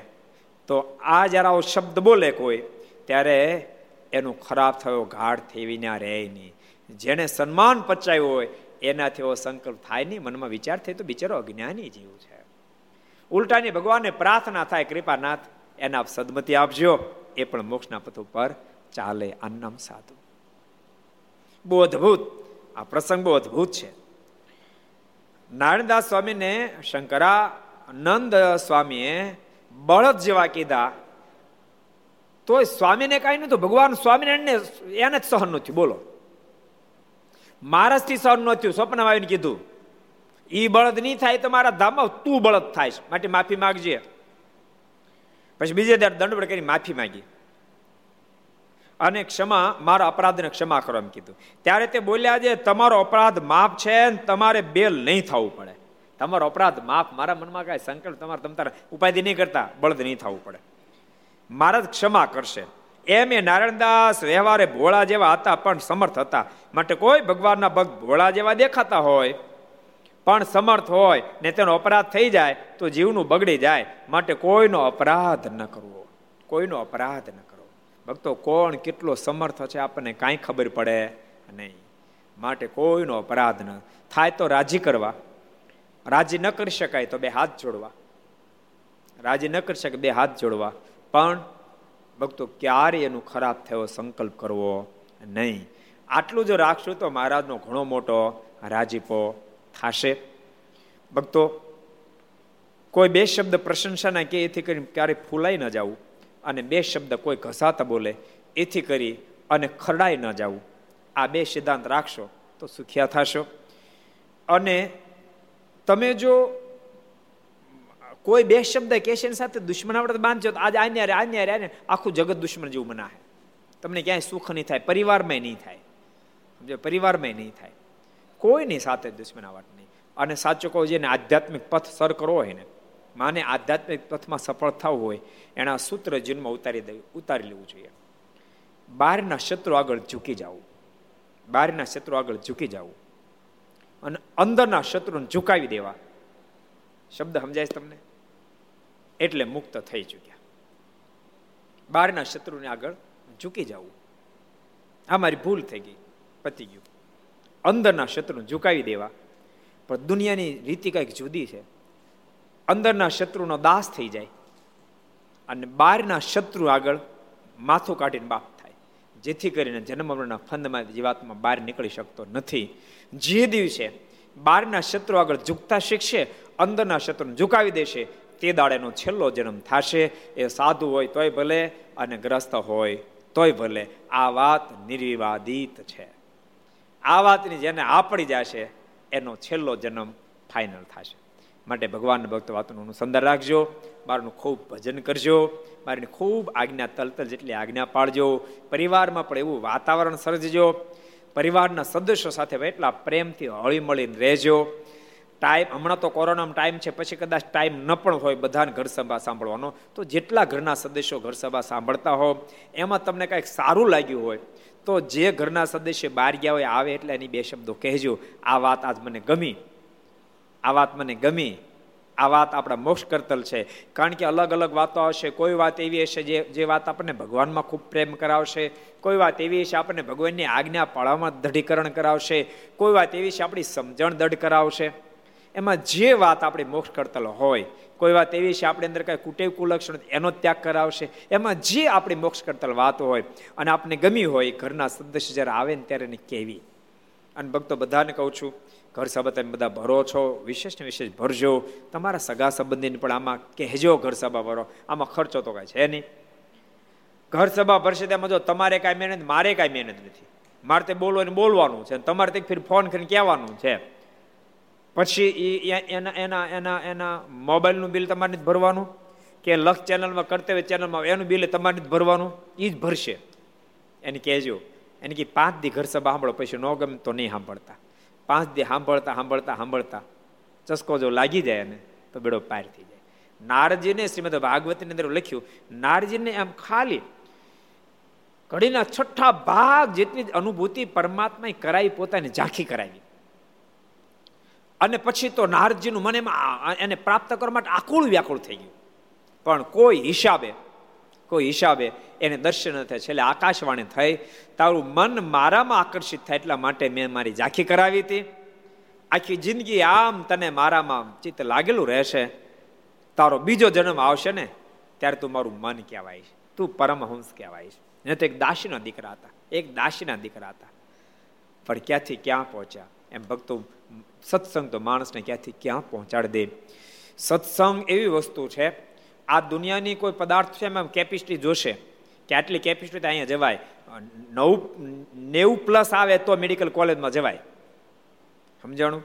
તો આ જ્યારે આવો શબ્દ બોલે કોઈ, ત્યારે એનો ખરાબ થયો ઘાટ થેવી ના રહે નહીં. જેને સન્માન પચાવ્યું હોય, એનાથી એવો સંકલ્પ થાય નહીં. મનમાં વિચાર થાય તો બિચારો અજ્ઞાની જીવ છે. ઉલટાની ભગવાનને પ્રાર્થના થાય, કૃપાનાથ, એને આપ સદમતી આપજો. એ પણ મોક્ષના પથ ઉપર ચાલે અન્નમ સાધુ. બહુ અદભુત. આ પ્રસંગ બહુ અદભુત છે. નારાયણદાસ સ્વામીને શંકરા નંદ સ્વામીએ બળદ જેવા કીધા તો સ્વામીને કાંઈ નતું ભગવાન સ્વામિનારાયણને એને જ સહન નથી બોલો. મારસથી સહન નથી સ્વપ્નમાં આવીને કીધું. એ બળદ નહીં થાય તો મારા ધામમાં તું બળદ થાય માટે માફી માગજે. પછી બીજે દર દંડવડ કરી માફી માંગી. અને ક્ષમા, મારા અપરાધને ક્ષમા કરો એમ કીધું. ત્યારે તે બોલ્યા છે, તમારો અપરાધ માફ છે તમારે બેલ નહીં થવું પડે. તમારો અપરાધ માફ. મારા મનમાં કાંઈ સંકલ્પ તમારે તમ તારા ઉપાધિ નહીં કરતા. બળદ નહીં થવું પડે. મારા ક્ષમા કરશે. એમ એ નારાયણદાસ વ્યવહારે ભોળા જેવા હતા, પણ સમર્થ હતા. માટે કોઈ ભગવાનના ભક્ત ભોળા જેવા દેખાતા હોય. પણ સમર્થ હોય ને તેનો અપરાધ થઈ જાય, તો જીવનું બગડી જાય. માટે કોઈનો અપરાધ ન કરવો. કોઈનો અપરાધ ન કરવો. ભક્તો, કોણ કેટલો સમર્થ છે આપણને કાંઈ ખબર પડે નહીં. માટે કોઈનો અપરાધ ન. થાય તો રાજી કરવા. રાજી ન કરી શકાય તો બે હાથ જોડવા. રાજી ન કરી શકે બે હાથ જોડવા. પણ ભક્તો, ક્યારે એનું ખરાબ થયો સંકલ્પ કરવો? નહીં. આટલું જો રાખશું તો મહારાજનો ઘણો મોટો રાજીપો થશે. ભક્તો, કોઈ બે શબ્દ પ્રશંસાના કે એથી કરી ક્યારેય ફૂલાઈ ન જવું અને બે શબ્દ કોઈ ઘસાતા બોલે, એથી કરી અને ખરડાઈ ન જવું આ બે સિદ્ધાંત રાખશો તો સુખિયા થશો. અને તમે જો કોઈ બે શબ્દ કેશેની સાથે દુશ્મનાવટ બાંધજો. તો આજે આને આને આને આખું જગત દુશ્મન જેવું મનાહે તમને ક્યાંય સુખ નહીં થાય. પરિવારમાં નહીં થાય. સમજો? પરિવારમાં નહીં થાય. કોઈની સાથે દુશ્મનાવટ નહીં. અને સાચો કહું જેને આધ્યાત્મિક પથ સર કરવો હોય ને, માને આધ્યાત્મિક પથમાં સફળ થવું હોય, એના સૂત્ર જીવનમાં ઉતારી દે, ઉતારી લેવું જોઈએ. બહારના શત્રુ આગળ ઝૂકી જવું બહારના શત્રુ આગળ ઝૂકી જવું અને અંદરના શત્રુને ઝુકાવી દેવા. શબ્દ સમજાય તમને? એટલે મુક્ત થઈ ચૂક્યા. બહારના શત્રુને આગળ ઝૂકી જવું. આ મારી ભૂલ થઈ ગઈ, પતી ગયું. અંદરના શત્રુને ઝુકાવી દેવા. પણ દુનિયાની રીતિ કંઈક જુદી છે. અંદરના શત્રુનો દાસ થઈ જાય અને બહારના શત્રુ આગળ માથું કાઢીને બાપ થાય. જેથી કરીને જન્મ મરણના ફંદમાં જીવાતમાં બહાર નીકળી શકતો નથી. જે દિવસે બહારના શત્રુ આગળ ઝૂકતા શીખશે, અંદરના શત્રુને ઝુકાવી દેશે તે દાડેનો છેલ્લો જન્મ થશે. એ સાધુ હોય તોય ભલે અને ગ્રસ્ત હોય તોય ભલે. આ વાત નિર્વિવાદિત છે. આ વાતની જેને આપણી જશે, એનો છેલ્લો જન્મ ફાઇનલ થશે. માટે ભગવાન ભક્ત વાતનું અનુસંધાન રાખજો. મારું ખૂબ ભજન કરજો. મારી ખૂબ આજ્ઞા તલતલ જેટલી આજ્ઞા પાડજો. પરિવારમાં પણ એવું વાતાવરણ સર્જજો. પરિવારના સદસ્યો સાથે એટલા પ્રેમથી હળીમળીને રહેજો. ટાઈમ, હમણાં તો કોરોનામાં ટાઈમ છે, પછી કદાચ ટાઈમ ન પણ હોય બધાને ઘર સભા સાંભળવાનો. તો જેટલા ઘરના સદસ્યો ઘર સભા સાંભળતા હો, એમાં તમને કાંઈક સારું લાગ્યું હોય, તો જે ઘરના સદસ્ય બહાર ગયા હોય, આવે એટલે એની બે શબ્દો કહેજો. આ વાત આજ મને ગમી. આ વાત મને ગમી. આ વાત આપણા મોક્ષ કરતલ છે. કારણ કે અલગ અલગ વાતો આવશે. કોઈ વાત એવી હશે જે જે વાત આપણને ભગવાનમાં ખૂબ પ્રેમ કરાવશે. કોઈ વાત એવી હશે આપણને ભગવાનની આજ્ઞા પાળવામાં દઢીકરણ કરાવશે. કોઈ વાત એવી છે આપણી સમજણ દઢ કરાવશે. એમાં જે વાત આપણી મોક્ષ કરતલ હોય, કોઈ વાત એવી છે આપણી અંદર કાંઈ કુટેવ કુલક્ષણ એનો ત્યાગ કરાવશે, એમાં જે આપણી મોક્ષ કરતલ વાતો હોય અને આપને ગમી હોય ઘરના સદસ્ય જ્યારે આવે ને ત્યારે એને કહેવી. અને ભક્તો, બધાને કહું છું, ઘર સભા તમે બધા ભરો છો, વિશેષ ને વિશેષ ભરજો, તમારા સગા સંબંધીને પણ આમાં કહેજો ઘર સભા ભરો, આમાં ખર્ચો તો કાંઈ છે નહીં. ઘર સભા ભરશે તેમાં જો તમારે કાંઈ મહેનત, મારે કાંઈ મહેનત નથી. મારે તે બોલવાનું બોલવાનું છે તમારે તે ફિર ફોન કરીને કહેવાનું છે. પછી એના એના એના એના મોબાઈલનું બિલ તમારે જ ભરવાનું? કે લક્ષ ચેનલમાં, કર્તવ્ય ચેનલમાં એનું બિલ તમારે જ ભરવાનું? એ જ ભરશે. એને કહેજો. એને કે પાંચ દી ઘર સભા સાંભળો, પછી ન ગમે તો નહીં સાંભળતા. પાંચ દી સાંભળતા સાંભળતા સાંભળતા ચસ્કો જો લાગી જાય ને તો બેડો પાર થઈ જાય. નારજીને શ્રીમદ ભાગવતીની અંદર લખ્યું, નારજીને એમ ખાલી ઘડીના છઠ્ઠા ભાગ જેટલી અનુભૂતિ પરમાત્માએ કરાવી, પોતાની ઝાંખી કરાવી. અને પછી તો નારદજીનું મને એને પ્રાપ્ત કરવા માટે આકુળ વ્યાકુળ થઈ ગયું. પણ કોઈ હિસાબે કોઈ હિસાબે એને દર્શન થાય. છેલ્લે આકાશવાણી થઈ. તારું મન મારામાં આકર્ષિત થાય એટલા માટે મેં મારી ઝાંખી કરાવી હતી. આખી જિંદગી આમ તને મારામાં ચિત્ત લાગેલું રહેશે. તારો બીજો જન્મ આવશે ને, ત્યારે તું મારું મન કહેવાય. તું પરમહંસ કહેવાય. ને તો એક દાસીના દીકરા હતા. એક દાસીના દીકરા હતા. પણ ક્યાંથી ક્યાં પહોંચ્યા? એમ ભક્તો સત્સંગ તો માણસને ક્યાંથી ક્યાં પહોંચાડી દે? સત્સંગ એવી વસ્તુ છે, આ દુનિયાની કોઈ પદાર્થ છે એમાં કેપેસિટી જોશે, કે આટલી કેપેસિટી અહીંયા જવાય. નવ, નેવું પ્લસ આવે તો મેડિકલ કોલેજમાં જવાય. સમજાણું?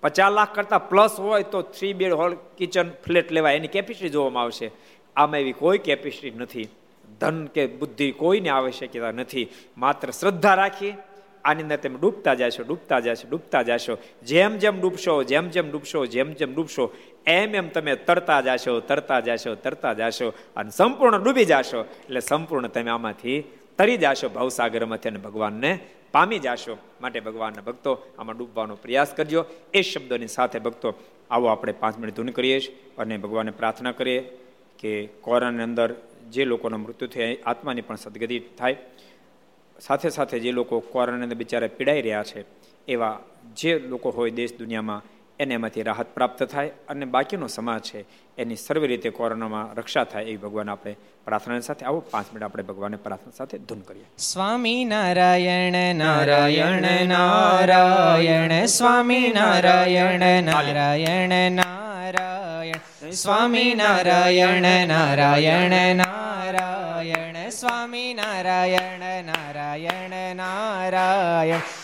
પચાસ લાખ કરતાં પ્લસ હોય તો three bed hall kitchen flat લેવાય. એની કેપેસિટી જોવામાં આવશે. આમાં એવી કોઈ કેપેસિટી નથી. ધન કે બુદ્ધિ કોઈને આવશ્યકતા નથી. માત્ર શ્રદ્ધા રાખી આની અંદર તમે ડૂબતા જશો ડૂબતા જશો ડૂબતા જશો. જેમ જેમ ડૂબશો, જેમ જેમ ડૂબશો, જેમ જેમ ડૂબશો, એમ એમ તમે તરતા જશો તરતા જશો તરતા જશો અને સંપૂર્ણ ડૂબી જશો. એટલે સંપૂર્ણ તમે આમાંથી તરી જશો ભાવસાગરમાંથી અને ભગવાનને પામી જશો માટે ભગવાનના ભક્તો આમાં ડૂબવાનો પ્રયાસ કરજો. એ શબ્દોની સાથે ભક્તો, આવો આપણે પાંચ મિનિટ ધૂન કરીએ અને ભગવાનને પ્રાર્થના કરીએ કે કોરોનાની અંદર જે લોકોનું મૃત્યુ થયા આત્માની પણ સદગતિ થાય. સાથે સાથે જે લોકો કોરોનાને બિચારા પીડાઈ રહ્યા છે એવા જે લોકો હોય દેશ દુનિયામાં એને એમાંથી રાહત પ્રાપ્ત થાય અને બાકીનો સમાજ છે એની સર્વ રીતે કોરોનામાં રક્ષા થાય એવી ભગવાન આપણે પ્રાર્થના સાથે આવો પાંચ મિનિટ આપણે ભગવાનને પ્રાર્થના સાથે ધૂન કરીએ. સ્વામી નારાયણ નારાયણ નારાયણ સ્વામી નારાયણ નારાયણ નારાયણ સ્વામી નારાયણ નારાયણ નારાયણ સ્વામી નારાયણ નારાયણ નારાયણ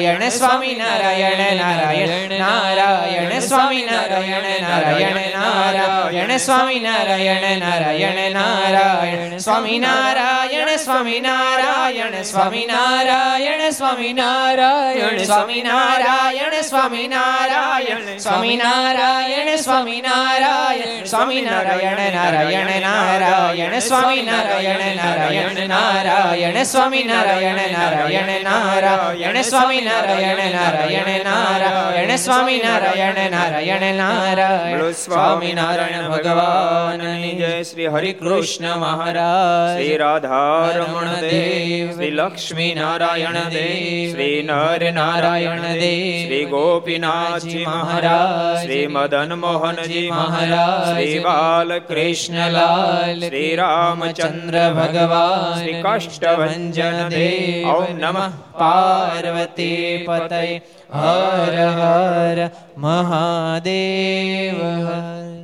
સ્વામી નારાયણ નારાયણ નારાયણ સ્વામી નારાયણ નારાયણ નારાયણ સ્વામી નારાયણ નારાયણ નારાયણ સ્વામી નારાયણ સ્વામી નારાયણ સ્વામી નારાયણ સ્વામી નારાયણ સ્વામી નારાયણ સ્વામી નારાયણ સ્વામી નારાયણ સ્વામી નારાયણ સ્વામી નારાયણ નારાયણ નારાયણ સ્વામી નારાયણ નારાયણ નારાયણ સ્વામી નારાયણ નારાયણ નારાયણ સ્વામી નારાયણ નારાયણ નારાયણ સ્વામી નારાયણ નારાયણ નારાયણ સ્વામી નારાયણ ભગવાન જય શ્રી હરિ કૃષ્ણ મહારાજ શ્રી રાધારમણ દેવ શ્રી લક્ષ્મી નારાયણ દેવ શ્રી નર નારાયણ દેવ શ્રી ગોપીનાથજી મહારાજ શ્રી મદન મોહનજી મહારાજ શ્રી બાલ કૃષ્ણલાલ શ્રી રામચંદ્ર ભગવાન શ્રી કાષ્ટભંજન દેવ નમઃ પાર્વતી पतये हर हर महादेव हर